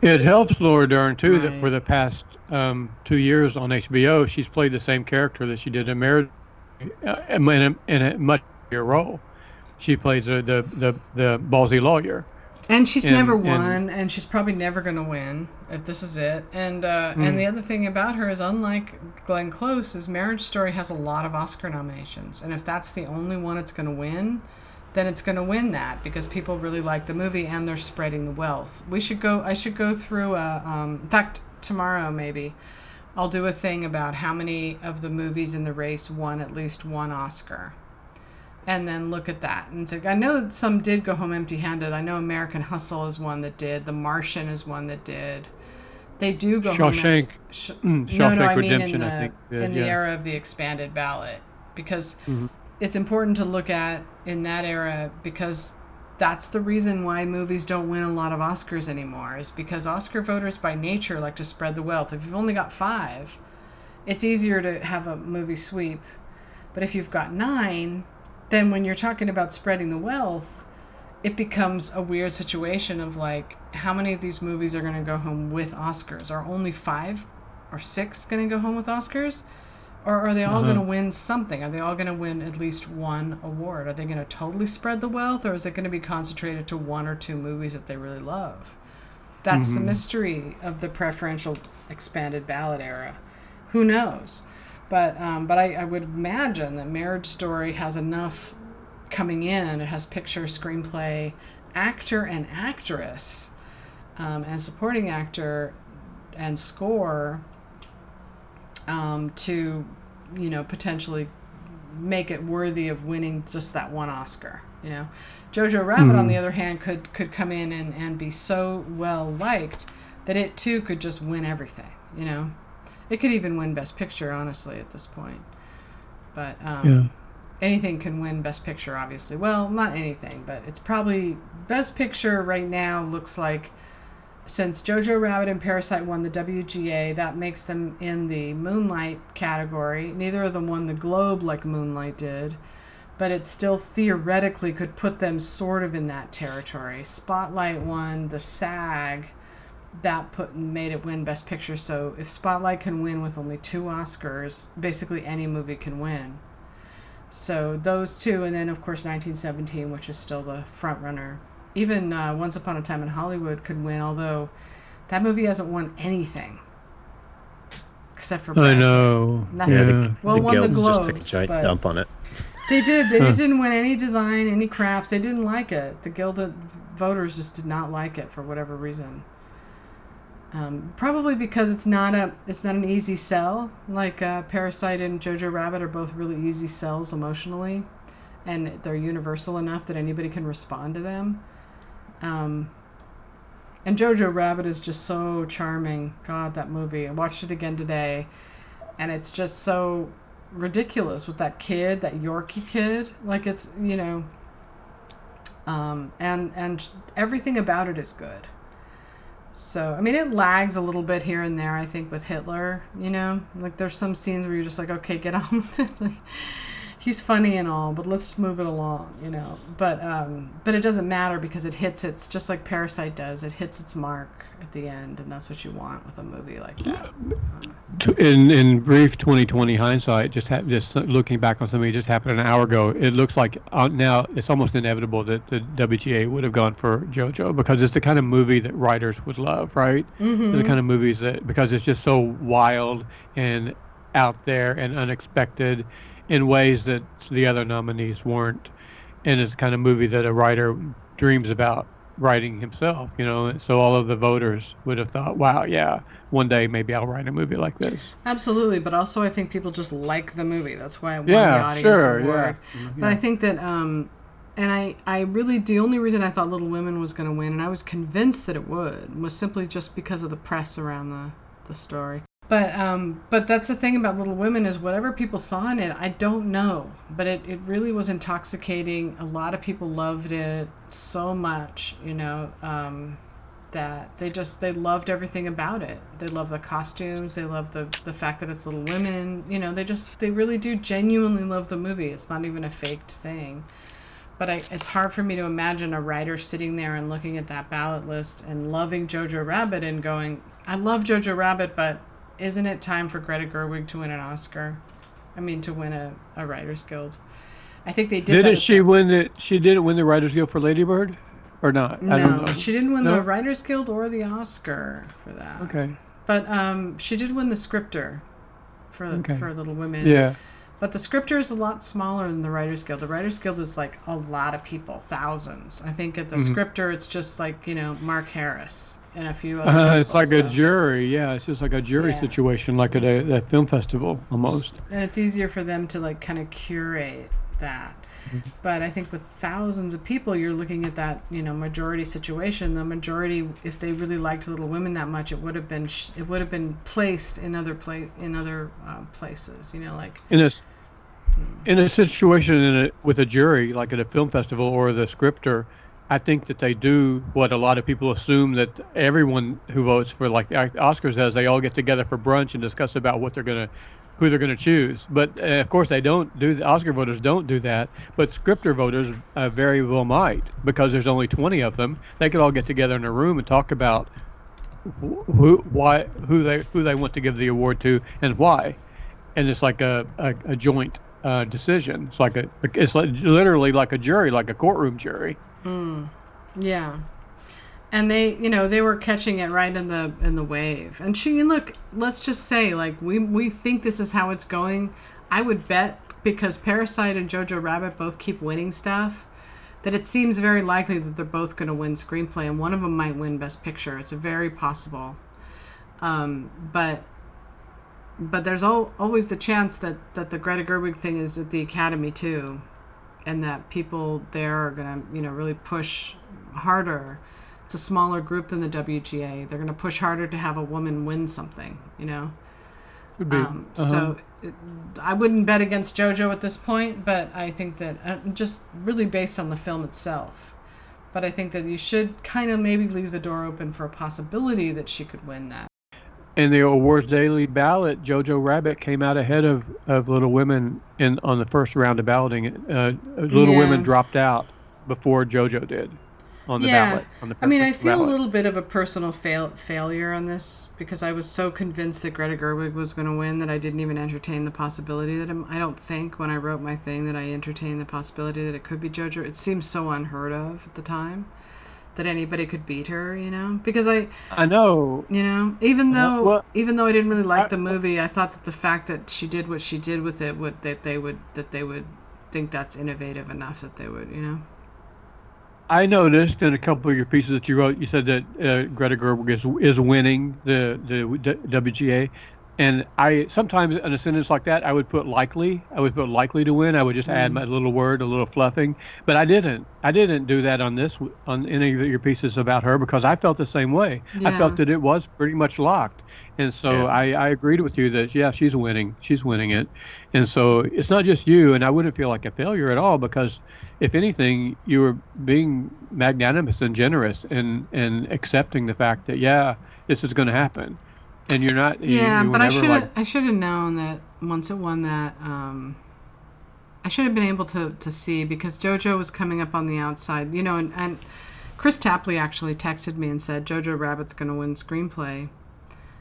It helps Laura Dern too that for the past um, two years on HBO, she's played the same character that she did in Marriage, uh, in, a, in a much bigger role. She plays the the the, the ballsy lawyer. and she's And- never and- won and, she's probably never going to win if this is it and uh, Mm. and the other thing about her is unlike glenn close is marriage story has a lot of oscar nominations and if that's the only one it's going to win then it's going to win that because people really like the movie and they're spreading the wealth. We should go. I should go through. A, um, in fact, tomorrow maybe I'll do a thing about how many of the movies in the race won at least one Oscar, and then look at that. And so, I know some did go home empty-handed. I know American Hustle is one that did. The Martian is one that did. They do go home. Shawshank. empty- Sh- Mm, no, no, I mean in the think, did, in the yeah. era of the expanded ballot because Mhm. it's important to look at in that era because that's the reason why movies don't win a lot of Oscars anymore is because Oscar voters by nature like to spread the wealth. If you've only got 5, it's easier to have a movie sweep. But if you've got 9, then when you're talking about spreading the wealth, it becomes a weird situation of like how many of these movies are going to go home with Oscars? Are only 5 or 6 going to go home with Oscars? Or are they all Uh-huh. going to win something? Are they all going to win at least one award? Are they going to totally spread the wealth, or is it going to be concentrated to one or two movies that they really love? That's the Mhm. mystery of the preferential expanded ballot era. Who knows? But um, but I, I would imagine that Marriage Story has enough coming in. It has picture, screenplay, actor, and actress, um, and supporting actor, and score um, to, you know, potentially make it worthy of winning just that one Oscar. You know, Jojo Rabbit, on Mhm. the other hand, could could come in and, and be so well liked that it too could just win everything. You know, it could even win Best Picture, honestly, at this point. But um, Yeah. anything can win Best Picture, obviously. Well, not anything, but it's probably Best Picture right now looks like since Jojo Rabbit and Parasite won the WGA, that makes them in the Moonlight category. Neither of them won the Globe like Moonlight did, but it still theoretically could put them sort of in that territory. Spotlight won the SAG, that put made it win Best Picture. So if Spotlight can win with only two Oscars, basically any movie can win. So those two, and then of course 1917, which is still the front runner. Even uh, Once Upon a Time in Hollywood could win, although that movie hasn't won anything except for. I Brad Pitt. know. Nothing. Yeah, Yeah. the, Well, the won the guilds just took a Globes, giant but- dump on it. They did. They Huh. didn't win any design, any crafts. They didn't like it. The Gilded voters just did not like it for whatever reason. Um, probably because it's not a it's not an easy sell. Like uh, Parasite and Jojo Rabbit are both really easy sells emotionally, and they're universal enough that anybody can respond to them. Um, and Jojo Rabbit is just so charming. God, that movie. I watched it again today, and it's just so ridiculous with that kid, that Yorki kid. Like it's you know. um, and and everything about it is good. So I mean, it lags a little bit here and there. I think with Hitler, you know, like there's some scenes where you're just like, okay, get on with it. he's funny and all, but let's move it along, you know. But um, but it doesn't matter because it hits its just like Parasite does. It hits its mark at the end, and that's what you want with a movie like that. In in brief 2020 hindsight, just ha- just looking back on something that just happened an hour ago, it looks like uh, now it's almost inevitable that the WGA would have gone for JoJo because it's the kind of movie that writers would love, right? Mm-hmm. It's the kind of movies that because it's just so wild and out there and unexpected in ways that the other nominees weren't. And it's the kind of movie that a writer dreams about writing himself, you know. So all of the voters would have thought, wow, yeah, one day maybe I'll write a movie like this. Absolutely, but also I think people just like the movie. That's why it won Yeah, the audience sure, award. yeah. But I think that, um, and I, I really, the only reason I thought Little Women was going to win, and I was convinced that it would, was simply just because of the press around the, the story. But um, but that's the thing about Little Women is whatever people saw in it, I don't know, but it, it really was intoxicating. A lot of people loved it so much, you know, um, that they just they loved everything about it. They love the costumes, they love the the fact that it's Little Women, you know, they just they really do genuinely love the movie. It's not even a faked thing. But I, it's hard for me to imagine a writer sitting there and looking at that ballot list and loving Jojo Rabbit and going, I love Jojo Rabbit, but isn't it time for Greta Gerwig to win an Oscar? I mean, to win a, a Writers Guild. I think they did. Didn't she the, win the? She didn't win the Writers Guild for Lady Bird, or not? No, I don't know. she didn't win No? the Writers Guild or the Oscar for that. Okay. But um, she did win the scripter for Okay. for Little Women. Yeah. But the scripter is a lot smaller than the Writers Guild. The Writers Guild is like a lot of people, thousands. I think at the Mhm. scripter, it's just like you know Mark Harris and a few other. Uh, it's like a jury. Yeah, it's just like a jury Yeah. situation, like at a, a film festival almost. and it's easier for them to like kind of curate that. Mm-hmm. But I think with thousands of people, you're looking at that you know majority situation. The majority, if they really liked Little Women that much, it would have been sh- it would have been placed in other pla- in other uh, places. You know, like In a in a situation in a, with a jury, like at a film festival or the scripter, I think that they do what a lot of people assume that everyone who votes for like the Oscars does. They all get together for brunch and discuss about what they're gonna, who they're gonna choose. But uh, of course, they don't do. The Oscar voters don't do that. But scripter voters uh, very well might because there's only 20 of them. They could all get together in a room and talk about wh- who, why, who they, who they want to give the award to and why. And it's like a, a, a joint uh, decision. It's like a, it's like literally like a jury, like a courtroom jury. Yeah. And they, you know, they were catching it right in the in the wave. And she look, let's just say like we we think this is how it's going. I would bet because Parasite and Jojo Rabbit both keep winning stuff that it seems very likely that they're both going to win screenplay and one of them might win best picture. It's very possible. Um, but but there's al- always the chance that that the Greta Gerwig thing is at the Academy too and that people there are going to, you know, really push harder. It's a smaller group than the WGA. They're going to push harder to have a woman win something, you know. Um, Uh-huh. So it, I wouldn't bet against JoJo at this point, but I think that uh, just really based on the film itself. But I think that you should kind of maybe leave the door open for a possibility that she could win that. In the awards daily ballot, Jojo Rabbit came out ahead of, of Little Women in on the first round of balloting. Uh, Little Yeah. Women dropped out before Jojo did on the Yeah. ballot. On the I mean, I feel a little bit of a personal fail failure on this because I was so convinced that Greta Gerwig was going to win that I didn't even entertain the possibility that I'm, I don't think when I wrote my thing that I entertained the possibility that it could be JoJo. It seemed so unheard of at the time that anybody could beat her, you know? Because I, I know. you know, even though well, even though I didn't really like I- the movie, I thought that the fact that she did what she did with it would that they would that they would think that's innovative enough that they would, you know. I noticed in a couple of your pieces that you wrote, you said that uh, Greta Gerwig is is winning the the WGA. And I sometimes in a sentence like that, I would put likely. I would put likely to win. I would just add mm. my little word, a little fluffing. But I didn't. I didn't do that on this on any of your pieces about her because I felt the same way. I felt that it was pretty much locked. And so Yeah. I, I agreed with you that yeah, she's winning. She's winning it. And so it's not just you. And I wouldn't feel like a failure at all because if anything, you were being magnanimous and generous and and accepting the fact that yeah, this is going to happen. And you're not. you- Yeah, you but I should like, have I should have known that once it won that um I should have been able to to see because JoJo was coming up on the outside, you know, and, and Kristopher Tapley actually texted me and said Jojo Rabbit's going to win screenplay.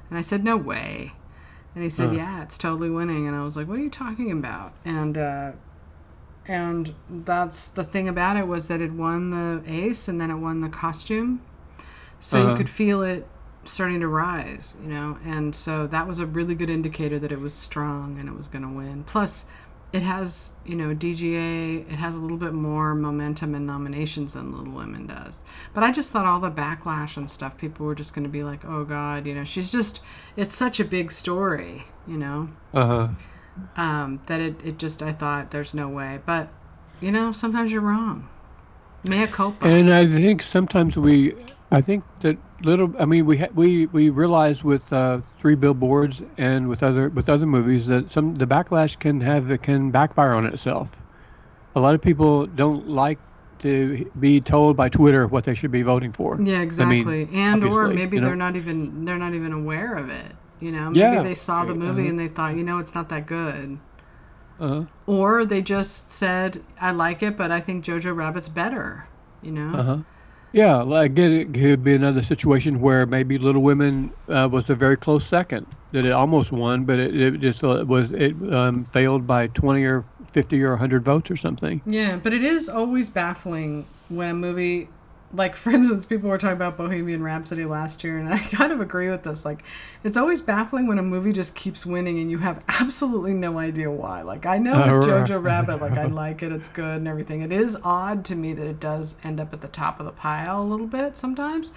And I said no way. And he said, Uh. "Yeah, it's totally winning." And I was like, "What are you talking about?" And uh and that's the thing about it was that it won the ace and then it won the costume. So you Uh-huh. could feel it starting to rise, you know, and so that was a really good indicator that it was strong and it was going to win. Plus, it has, you know, DGA, it has a little bit more momentum and nominations than Little Women does. But I just thought all the backlash and stuff, people were just going to be like, oh God, you know, she's just, it's such a big story, you know, uh-huh. um, that it, it just, I thought there's no way. But, you know, sometimes you're wrong. Mea culpa. And I think sometimes we, I think that little. I mean, we ha- we we realize with uh, three billboards and with other with other movies that some the backlash can have it can backfire on itself. A lot of people don't like to be told by Twitter what they should be voting for. Yeah, I mean, exactly. and or maybe you know? they're not even they're not even aware of it. You know, maybe Yeah. they saw the movie Uh-huh. and they thought, you know, it's not that good. Uh-huh. Or they just said, I like it, but I think Jojo Rabbit's better. You know? uh-huh. Yeah, like again, it could be another situation where maybe Little Women uh, was a very close second. That it almost won, but it, it just uh, was it um, failed by twenty or fifty or hundred votes or something. Yeah, but it is always baffling when a movie, like for instance, people were talking about Bohemian Rhapsody last year, and I kind of agree with this. Like, it's always baffling when a movie just keeps winning and you have absolutely no idea why. Like, I know with Jojo Rabbit, like I like it, it's good and everything. It is odd to me that it does end up at the top of the pile a little bit sometimes,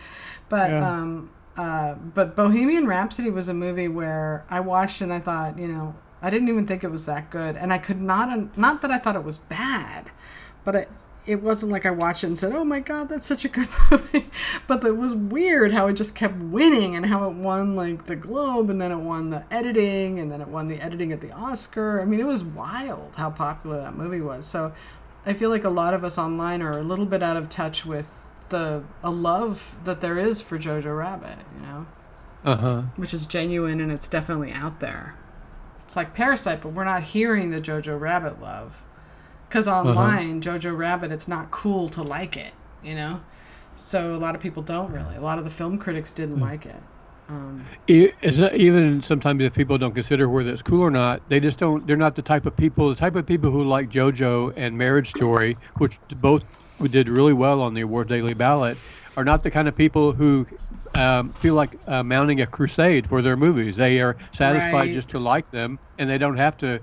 but Yeah. um, uh, but Bohemian Rhapsody was a movie where I watched and I thought, you know, I didn't even think it was that good, and I could not not that I thought it was bad, but it it wasn't like I watched it and said, "Oh my god, that's such a good movie," but it was weird how it just kept winning and how it won like the Globe and then it won the editing and then it won the editing at the Oscar. I mean, it was wild how popular that movie was. So I feel like a lot of us online are a little bit out of touch with the a love that there is for Jojo Rabbit, you know, Uh huh. which is genuine and it's definitely out there. It's like Parasite, but we're not hearing the Jojo Rabbit love. Because online, Jojo Rabbit, it's not cool to like it, you know? So a lot of people don't really. A lot of the film critics didn't like it. Um, even sometimes if people don't consider whether it's cool or not, they just don't. They're not the type of people. The type of people who like JoJo and Marriage Story, which both did really well on the Awards Daily Ballot, are not the kind of people who um, feel like uh, mounting a crusade for their movies. They are satisfied Right. just to like them, and they don't have to.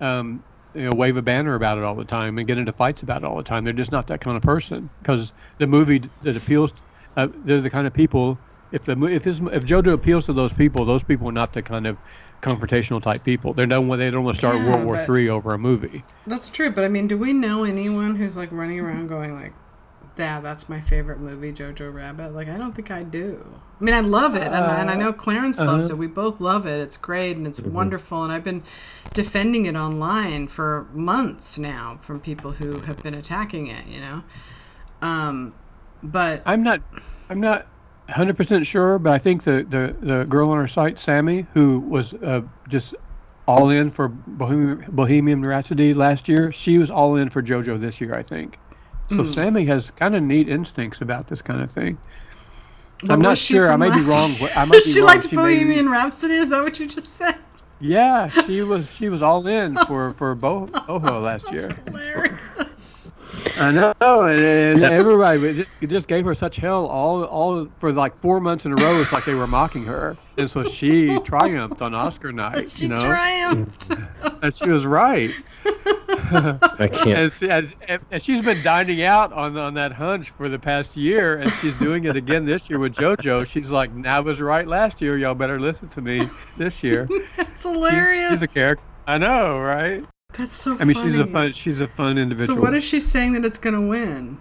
Um, you know, wave a banner about it all the time and get into fights about it all the time. They're just not that kind of person because the movie that appeals, uh, they're the kind of people. If the if this if JoJo appeals to those people, those people are not the kind of confrontational type people. They're not want they don't want to start Yeah, World War Three over a movie. that's true, but I mean, do we know anyone who's like running around going like, "Yeah, that's my favorite movie, Jojo Rabbit"? Like, I don't think I do. I mean, I love it, and, and I know Clarence loves it. We both love it. It's great and it's wonderful, and I've been defending it online for months now from people who have been attacking it. You know, um, but I'm not I'm not 100% sure, but I think the the, the girl on our site, Sammy, who was uh, just all in for Bohemian, Bohemian Rhapsody last year, she was all in for JoJo this year, I think. So Hmm. Sammy has kind of neat instincts about this kind of thing. I'm not sure. I may be wrong. I might be she wrong. liked She be- Bohemian Rhapsody. Is that what you just said? Yeah, she was she was all in for for Bo, Boho last year. Hilarious. I know, and, and everybody it just, it just gave her such hell all all for like four months in a row. It's like they were mocking her, and so she triumphed on Oscar night. She you know, triumphed. and she was right. I can't. As, as, as she's been dining out on on that hunch for the past year, and she's doing it again this year with JoJo. She's like, "I was right last year. Y'all better listen to me this year." That's She- hilarious. she's a character. I know, right? That's so funny. I mean, funny. she's a fun. She's a fun individual. So what is she saying that it's gonna win?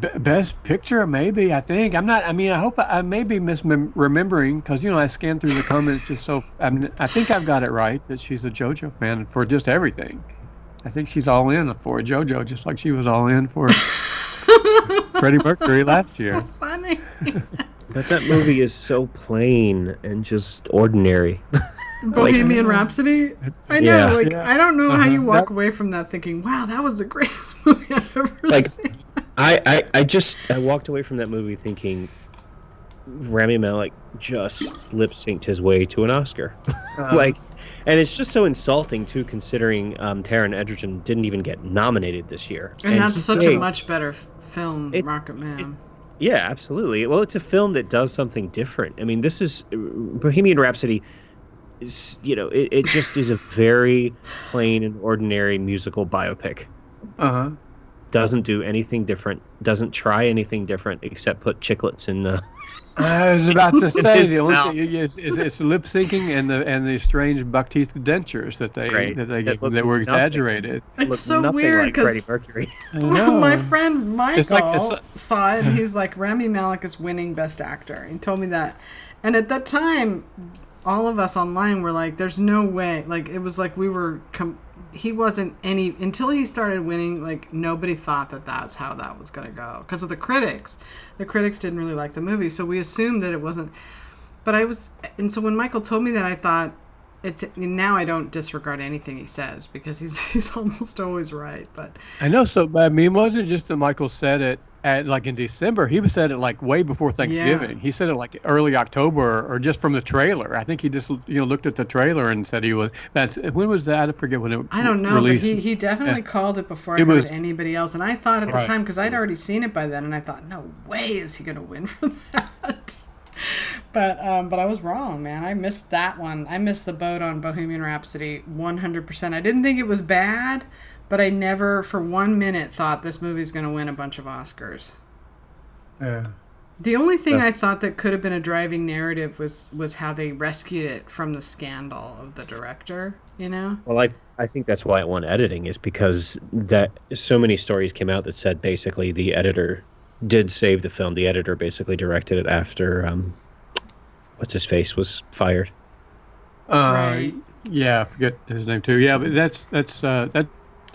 B- best picture, maybe. I think I'm not. I mean, I hope I, I may be misremembering because you know I scanned through the comments just so. I'm, I think I've got it right that she's a JoJo fan for just everything. I think she's all in for JoJo, just like she was all in for Freddie Mercury last year. So funny. But that movie is so plain and just ordinary. Bohemian Rhapsody. I know. Yeah. Like Yeah. I don't know how Uh-huh. you walk That- away from that thinking, "Wow, that was the greatest movie I've ever Like- seen." I, I, I just I walked away from that movie thinking Rami Malek just lip synced his way to an Oscar. Uh, like and it's just so insulting too considering um, Taron Egerton didn't even get nominated this year. And, that's such doing- a much better film, It- Rocketman. Yeah, absolutely. Well, it's a film that does something different. I mean, this is Bohemian Rhapsody. Is you know, it, it just is a very plain and ordinary musical biopic. uh-huh. Doesn't do anything different. Doesn't try anything different except put chiclets in. Uh, I was about to say the only thing is, is it's lip syncing and the and the strange buck teeth dentures that they Right. that they That gave, that were nothing. exaggerated. it's look so nothing weird like because Mercury. My friend Michael It's like- it's saw it and he's like, Rami Malek is winning Best Actor. He told me that. And at that time, all of us online were like, there's no way. Like, it was like we were. Com- he wasn't any. Until he started winning, like, nobody thought that that's how that was going to go. Because of the critics. The critics didn't really like the movie. So we assumed that it wasn't. But I was. And so when Michael told me that, I thought. It's, now I don't disregard anything he says because he's he's almost always right. But I know. So, I mean, it wasn't just that Michael said it at like in December. He said it like way before Thanksgiving. He said it like early October or just from the trailer. I think he just you know looked at the trailer and said he was. That's when was that? I forget when it. I don't know, released. but he, he definitely called it before I It heard was- anybody else. And I thought at the Right. time, because I'd already seen it by then, and I thought, no way is he going to win for that. but um, but I was wrong, man. I missed that one. I missed the boat on Bohemian Rhapsody 100%. I didn't think it was bad, but I never for one minute thought this movie's going to win a bunch of Oscars. Yeah. The only thing Yeah. I thought that could have been a driving narrative was was how they rescued it from the scandal of the director, you know? Well, I I think that's why it won editing is because that so many stories came out that said basically the editor did save the film. The editor basically directed it after um, what's his face was fired. Uh, Right. Yeah, I forget his name too. Yeah, but that's that's uh,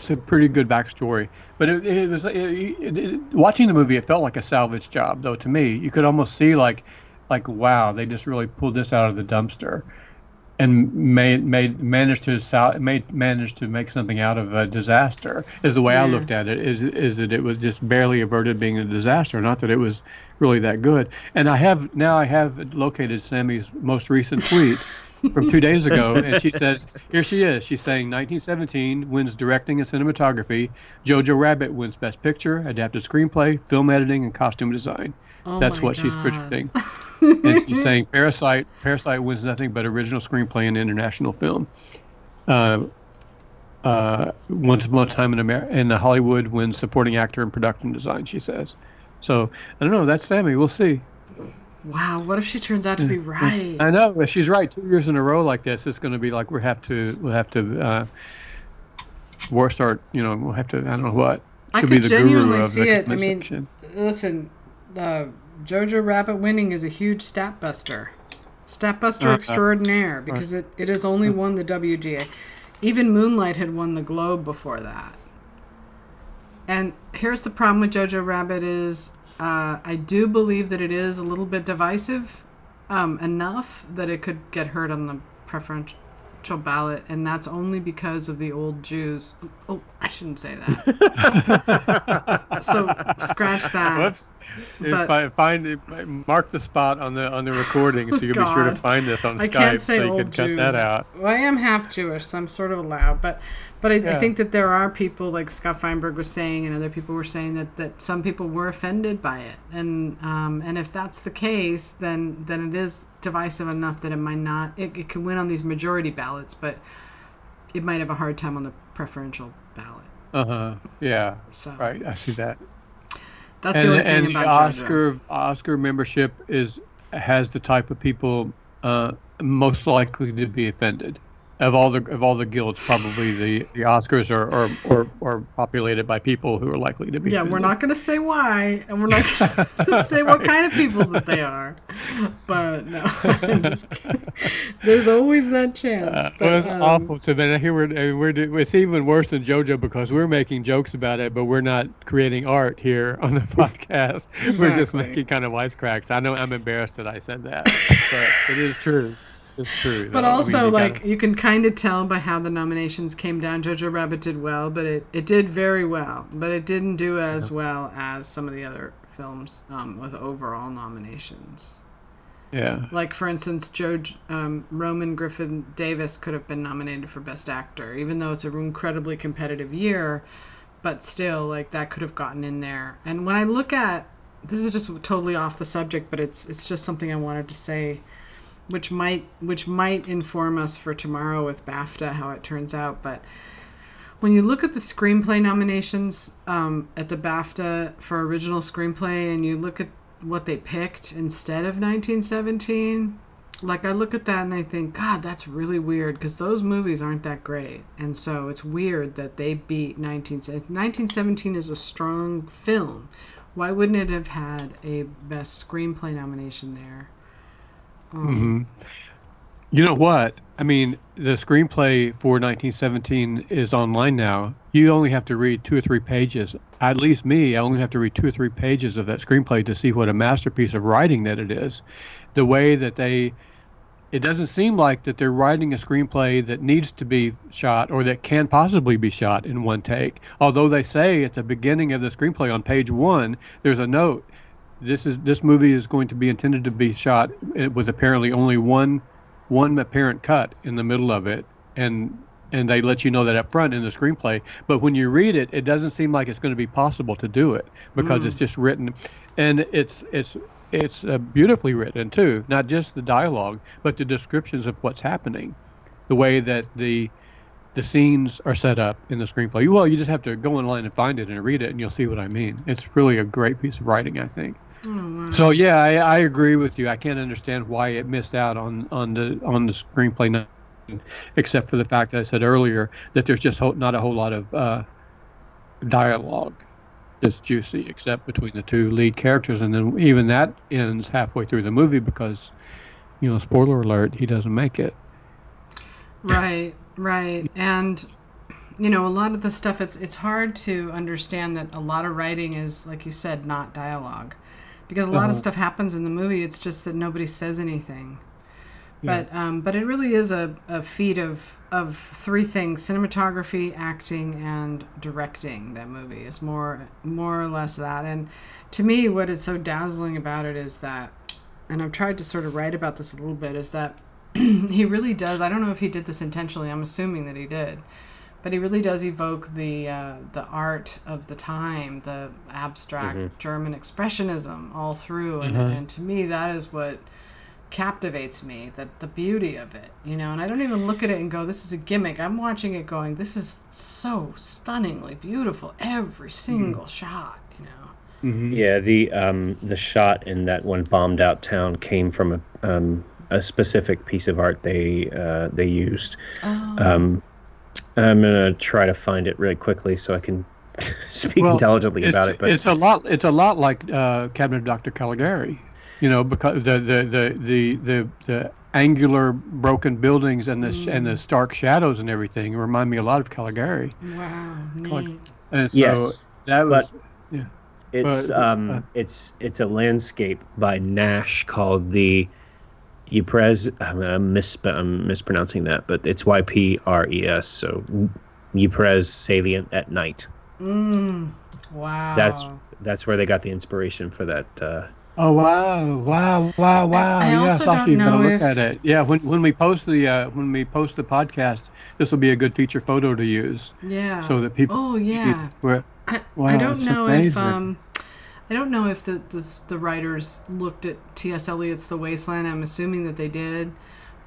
that's a pretty good backstory. But it, it was it, it, watching the movie. It felt like a salvage job, though. To me, you could almost see like like wow, they just really pulled this out of the dumpster and made made managed to sal- made managed to make something out of a disaster. Is the way I looked at it. Is is that it was just barely averted being a disaster, not that it was really that good. And I have now I have located Sammy's most recent tweet from two days ago, and she says, here she is. She's saying 1917 wins directing and cinematography. Jojo Rabbit wins Best Picture, adapted screenplay, film editing, and costume design. Oh That's my what she's predicting. and she's saying Parasite, Parasite wins nothing but original screenplay and international film. Uh, uh, Once Upon a Time in America, in Hollywood wins supporting actor and production design. She says. So I don't know. That's Sammy. We'll see. Wow, what if she turns out to be right? I know. If she's right, two years in a row like this, it's going to be like we have to, we'll have to, uh, war start. You know, we'll have to. I don't know what. I She'll could be the genuinely guru of see it. I mean, section. listen, uh, Jojo Rabbit winning is a huge stat buster. Stat buster Uh, uh, extraordinaire because it, it has only won the WGA. Even Moonlight had won the Globe before that. And here's the problem with Jojo Rabbit is uh, I do believe that it is a little bit divisive um, enough that it could get heard on the preferential ballot, and that's only because of the old Jews. Oh, I shouldn't say that. so scratch that. Whoops. If but- I find it, mark the spot on the on the recording, so you can be sure to find this on I Skype, so you can cut Jews. that out. Well, I am half Jewish, so I'm sort of allowed. But, but I, I think that there are people like Scott Feinberg was saying, and other people were saying that, that some people were offended by it, and um, and if that's the case, then then it is divisive enough that it might not. It, it can win on these majority ballots, but it might have a hard time on the preferential ballot. Uh huh. Yeah. So Right. I see that. That's and the only thing about. Oscar Oscar membership is has the type of people uh, most likely to be offended. Of all the of all the guilds, probably the, the Oscars are, are, are, are populated by people who are likely to be. Yeah, we're not going to say why, and we're not going to say what kind of people that they are. But no, I'm just kidding. There's always that chance. Uh, but, well, it's um, awful. So then here we're, uh, we're it's even worse than JoJo because we're making jokes about it, but we're not creating art here on the podcast. We're just making kind of wisecracks. I know I'm embarrassed that I said that, but it is true. It's true. But though. I mean, also, like gotta- you can kind of tell by how the nominations came down. Jojo Rabbit did well, but it, it did very well, but it didn't do as well as some of the other films um, with overall nominations. yeah. Like for instance, Joe um, Roman Griffin Davis could have been nominated for Best Actor, even though it's an incredibly competitive year. But still, like that could have gotten in there. And when I look at this is just totally off the subject, but it's it's just something I wanted to say, which might which might inform us for tomorrow with BAFTA how it turns out. But when you look at the screenplay nominations um, at the BAFTA for original screenplay, and you look at what they picked instead of 1917, like I look at that and I think, God, that's really weird because those movies aren't that great, and so it's weird that they beat 1917. 1917 is a strong film. Why wouldn't it have had a best screenplay nomination there? Um, You know what? I mean, the screenplay for 1917 is online now. You only have to read two or three pages. At least me, I only have to read two or three pages of that screenplay to see what a masterpiece of writing that it is. The way that they, it doesn't seem like that they're writing a screenplay that needs to be shot or that can possibly be shot in one take. Although they say at the beginning of the screenplay on page one, there's a note. This is this movie is going to be intended to be shot eh, with apparently only one one apparent cut in the middle of it and and they let you know that up front in the screenplay. But when you read it it doesn't seem like it's going to be possible to do it because it's just written. And it's it's it's uh, beautifully written too. Not just the dialogue but the descriptions of what's happening. The way that the the scenes are set up in the screenplay. Well you just have to go online and find it and read it and you'll see what i mean. It's really a great piece of writing i think so yeah, I, I agree with you. I can't understand why it missed out on on the on the screenplay, except for the fact that I said earlier that there's just ho- not a whole lot of uh, dialogue that's juicy, except between the two lead characters, and then even that ends halfway through the movie because, you know, spoiler alert, he doesn't make it. Right, right. And you know, a lot of the stuff it's it's hard to understand that a lot of writing is like you said not dialogue. Because a lot of stuff happens in the movie, it's just that nobody says anything. But um, but it really is a, a feat of of three things: cinematography, acting, and directing. That movie is more more or less that. And to me, what is so dazzling about it is that, and I've tried to sort of write about this a little bit, is that he really does. I don't know if he did this intentionally. I'm assuming that he did, but he really does evoke the uh, the art of the time, the abstract German expressionism all through, and, and to me that is what captivates me. That the beauty of it, you know. And I don't even look at it and go, "This is a gimmick." I'm watching it, going, "This is so stunningly beautiful. Every single shot." You know. Yeah, the um, the shot in that one bombed out town came from a um, a specific piece of art they uh, they used. Oh. Um, I'm gonna try to find it really quickly so I can speak Well, intelligently about it. But it's a lot. It's a lot like uh, Cabinet of Dr. Caligari, you know, because the the the the the, the angular broken buildings and the sh and the stark shadows and everything remind me a lot of Caligari. Wow. Neat. And so Yes, that was but- it's but, uh, um, it's it's a landscape by Nash called the Ypres. I'm, I'm, misp- I'm mispronouncing that, but it's Y P R E S. So Ypres salient at night. Mm. Wow. That's that's where they got the inspiration for that. Uh, Oh wow! Wow! Wow! Wow! I yeah, also Sasha, don't you gotta know look if- at it. Yeah, when when we post the uh, when we post the podcast, this will be a good feature photo to use yeah. so that people. Oh yeah. Where, I, Wow, I don't it's know if um, I don't know if the, the the writers looked at T.S. Eliot's The Wasteland. I'm assuming that they did,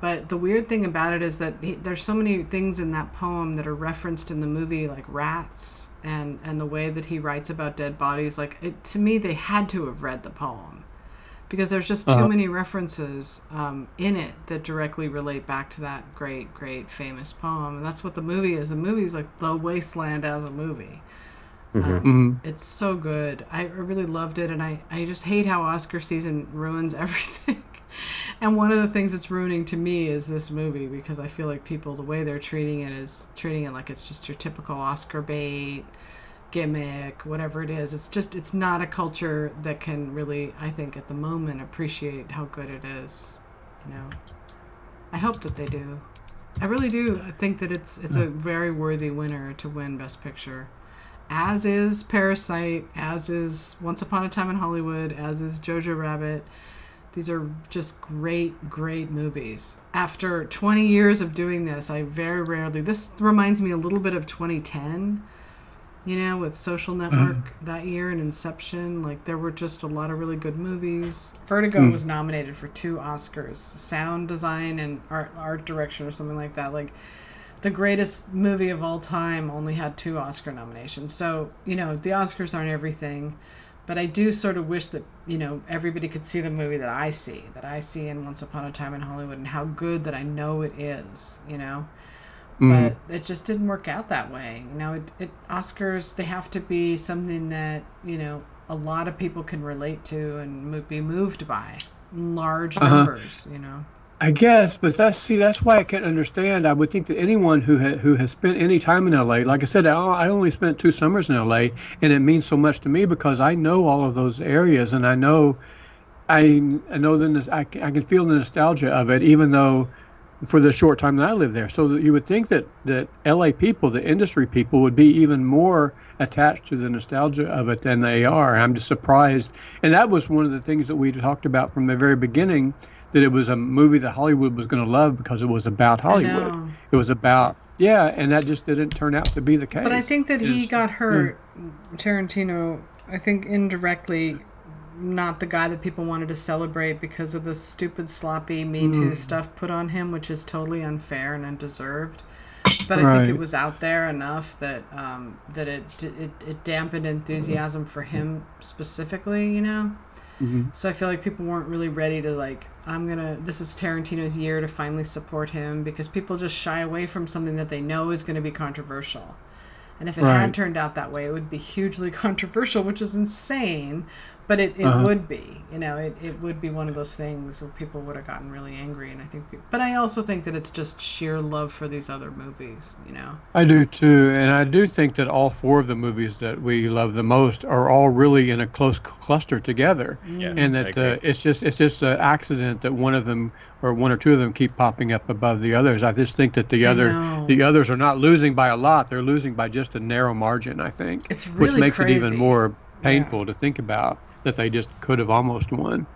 But the weird thing about it is that he, there's so many things in that poem that are referenced in the movie, like rats and and the way that he writes about dead bodies. Like it, to me, they had to have read the poem because there's just too Uh-huh. many references um, in it that directly relate back to that great, great, famous poem. And that's what the movie is. The movie is like the wasteland as a movie. Um, Mhm. It's so good. I really loved it, and I, I just hate how Oscar season ruins everything. and one of the things it's ruining to me is this movie because I feel like people, the way they're treating it, is treating it like it's just your typical Oscar bait gimmick, whatever it is. It's just, it's not a culture that can really, I think, at the moment, appreciate how good it is. You know, I hope that they do. I really do. I think that it's it's a very worthy winner to win Best Picture as is Parasite, as is Once Upon a Time in Hollywood, as is Jojo Rabbit. These are just great, great movies. After 20 years of doing this, I very rarely. This reminds me a little bit of 2010, you know, with Social mm-hmm. Network that year and Inception. Like, there were just a lot of really good movies. Vertigo mm. was nominated for two Oscars sound design and art, art direction or something like that. Like, the greatest movie of all time only had two Oscar nominations. So, you know, the Oscars aren't everything, but I do sort of wish that, you know, everybody could see the movie that I see, that I see in Once Upon a Time in Hollywood and how good that I know it is, you know. Mhm. But it just didn't work out that way. You know, it, it Oscars they have to be something that, you know, a lot of people can relate to and be moved by. Large Uh-huh. numbers, you know. I guess, but that's see, that's why I can't understand. I would think that anyone who ha- who has spent any time in LA, like I said, I I only spent two summers in LA, and it means so much to me because I know all of those areas, and I know, I I know the I, I can feel the nostalgia of it, even though, for the short time that I lived there. So you would think that that LA people, the industry people, would be even more attached to the nostalgia of it than they are. I'm just surprised, and that was one of the things that we talked about from the very beginning that it was a movie that Hollywood was going to love because it was about Hollywood. It was about yeah, and that just didn't turn out to be the case. But I think that he got hurt, mm. Tarantino, I think indirectly, not the guy that people wanted to celebrate because of the stupid, sloppy Me Too Mm. stuff put on him, which is totally unfair and undeserved. But I think it was out there enough that um, that it, it it dampened enthusiasm for him specifically, you know. Mhm. So I feel like people weren't really ready to like. I'm gonna. This is Tarantino's year to finally support him because people just shy away from something that they know is going to be controversial. And if it Right. had turned out that way, it would be hugely controversial, which is insane. But it, it Uh-huh. would be, you know, it, it would be one of those things where people would have gotten really angry. And I think, peop but I also think that it's just sheer love for these other movies, you know. I do too, and I do think that all four of the movies that we love the most are all really in a close cluster together, Yeah, and that uh, it's just it's just an accident that one of them or one or two of them keep popping up above the others. I just think that the I other know. the others are not losing by a lot; they're losing by just a narrow margin. I think, It's which really makes it even more painful to think about that they just could have almost won.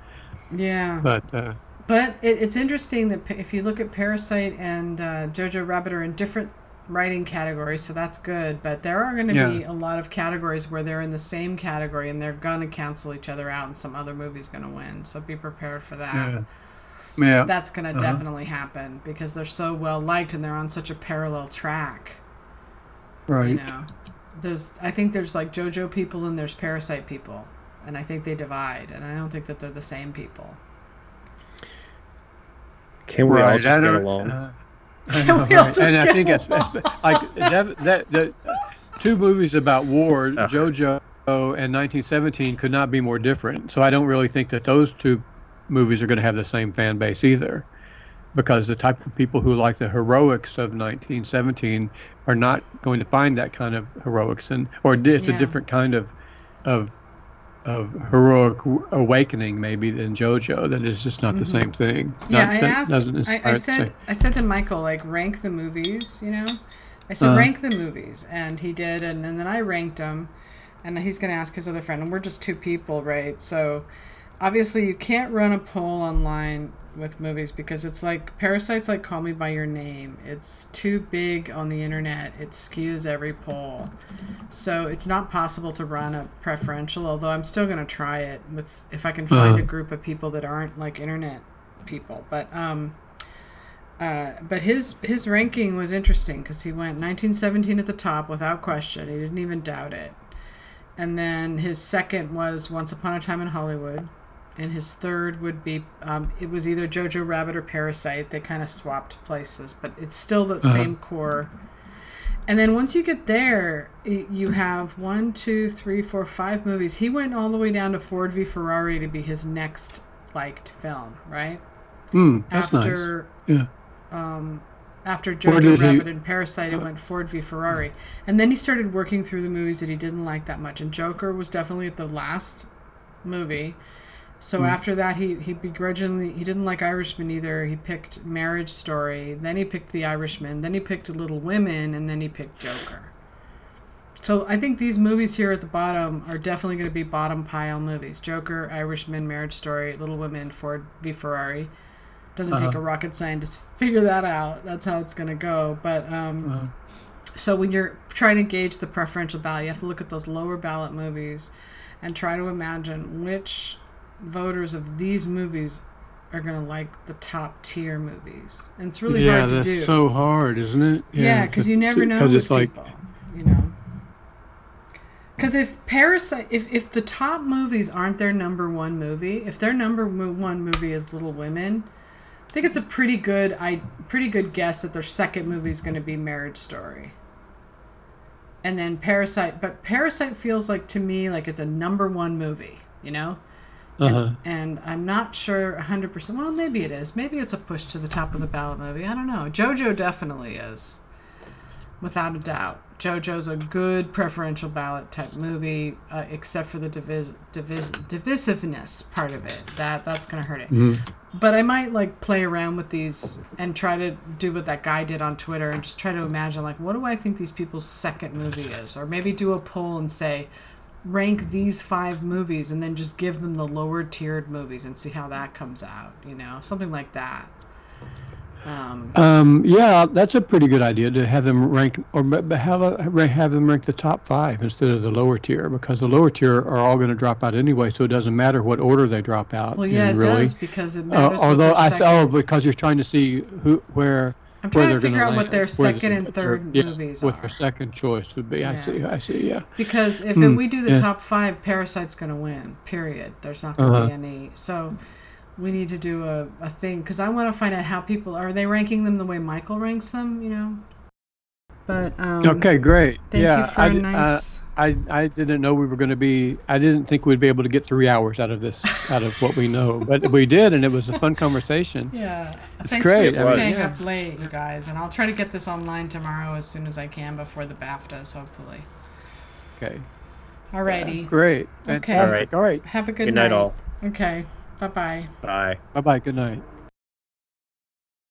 Yeah. But uh, But it, it's interesting that if you look at Parasite and uh, Jojo Rabbit are in different writing categories, so that's good. But there are going to be a lot of categories where they're in the same category and they're going to cancel each other out, and some other movie's going to win. So be prepared for that. yeah, yeah, That's going to Uh-huh. definitely happen because they're so well liked and they're on such a parallel track. right. You know, there's I think there's like JoJo people and there's Parasite people, and I think they divide, and I don't think that they're the same people. Can we all just get along? uh, Can we just and I think it's, along? like that, that that two movies about war, Ugh. JoJo and 1917, could not be more different. So I don't really think that those two movies are going to have the same fan base either, because the type of people who like the heroics of 1917 are not going to find that kind of heroics, and or it's Yeah. a different kind of of of heroic awakening maybe than JoJo. That is just not the same thing. Mm-hmm. Yeah, Not- I asked. I, I said. I said to Michael, like, rank the movies. You know, I said Uh-huh. rank the movies, and he did, and, and then I ranked them, and he's gonna ask his other friend, and we're just two people, right? So, obviously, you can't run a poll online with movies because it's like Parasite's like Call Me by Your Name. It's too big on the internet. It skews every poll, so it's not possible to run a preferential. Although I'm still gonna try it with if I can find Uh-huh. a group of people that aren't like internet people. But um, uh, but his his ranking was interesting because he went 1917 at the top without question. He didn't even doubt it. And then his second was Once Upon a Time in Hollywood, and his third would be um, it was either Jojo Rabbit or Parasite. They kind of swapped places, but it's still the Uh-huh. same core. And then once you get there, y- you have one, two, three, four, five movies. He went all the way down to Ford v Ferrari to be his next liked film, right? Hmm, that's after nice. Yeah. um, after Jojo did he- Rabbit and Parasite, it went Ford v Ferrari, and then he started working through the movies that he didn't like that much. And Joker was definitely at the last movie. So after that, he he begrudgingly he didn't like Irishman either. He picked Marriage Story, then he picked The Irishman, then he picked Little Women, and then he picked Joker. So I think these movies here at the bottom are definitely going to be bottom pile movies: Joker, Irishman, Marriage Story, Little Women, Ford v Ferrari. Doesn't take Uh-huh. a rocket scientist to figure that out. That's how it's going to go. But um, Uh-huh. so when you're trying to gauge the preferential ballot, you have to look at those lower ballot movies and try to imagine which voters of these movies are going to like the top tier movies. And it's really yeah, hard to do. that's do. so hard, isn't it? yeah, because you never know with it's like, people, you know. Because if Parasite, if, if the top movies aren't their number one movie, if their number one movie is Little Women, I think it's a pretty good I pretty good guess that their second movie is going to be Marriage Story. And then Parasite, but Parasite feels like to me like it's a number one movie, you know. Uh-huh. And I'm not sure 100%. Well, maybe it is. Maybe it's a push to the top of the ballot movie. I don't know. JoJo definitely is. Without a doubt. JoJo's a good preferential ballot type movie, uh, except for the divis- divis- divisiveness part of it. That That's going to hurt it. Mhm. But I might like play around with these and try to do what that guy did on Twitter and just try to imagine like what do I think these people's second movie is or maybe do a poll and say rank these five movies and then just give them the lower tiered movies and see how that comes out, you know, something like that. Um, Um, yeah, that's a pretty good idea to have them rank or have a, have them rank the top five instead of the lower tier because the lower tier are all going to drop out anyway, so it doesn't matter what order they drop out. well, yeah, it really. does because it Uh, matters. what although I second, oh because you're trying to see who where I'm trying to figure out what their second and third yeah, movies what are. What their second choice would be. I see. I see. Yeah. Because if Hmm, we do the yeah. top five, Parasite's going to win. Period. There's not going to Uh-huh. be any. So we need to do a, a thing because I want to find out how people are they ranking them the way Michael ranks them. You know. But um, Okay, great. Thank yeah, you for I, a di- nice. uh, I I didn't know we were going to be. I didn't think we'd be able to get three hours out of this, out of what we know, but we did, and it was a fun conversation. yeah. it's Thanks great. for staying yeah. up late, you guys, and I'll try to get this online tomorrow as soon as I can before the BAFTAs, hopefully. Okay. Alrighty. Great. Okay. Fantastic. All right. Have a good, Good night, all. Okay. Bye bye. Bye. Bye bye. Good night.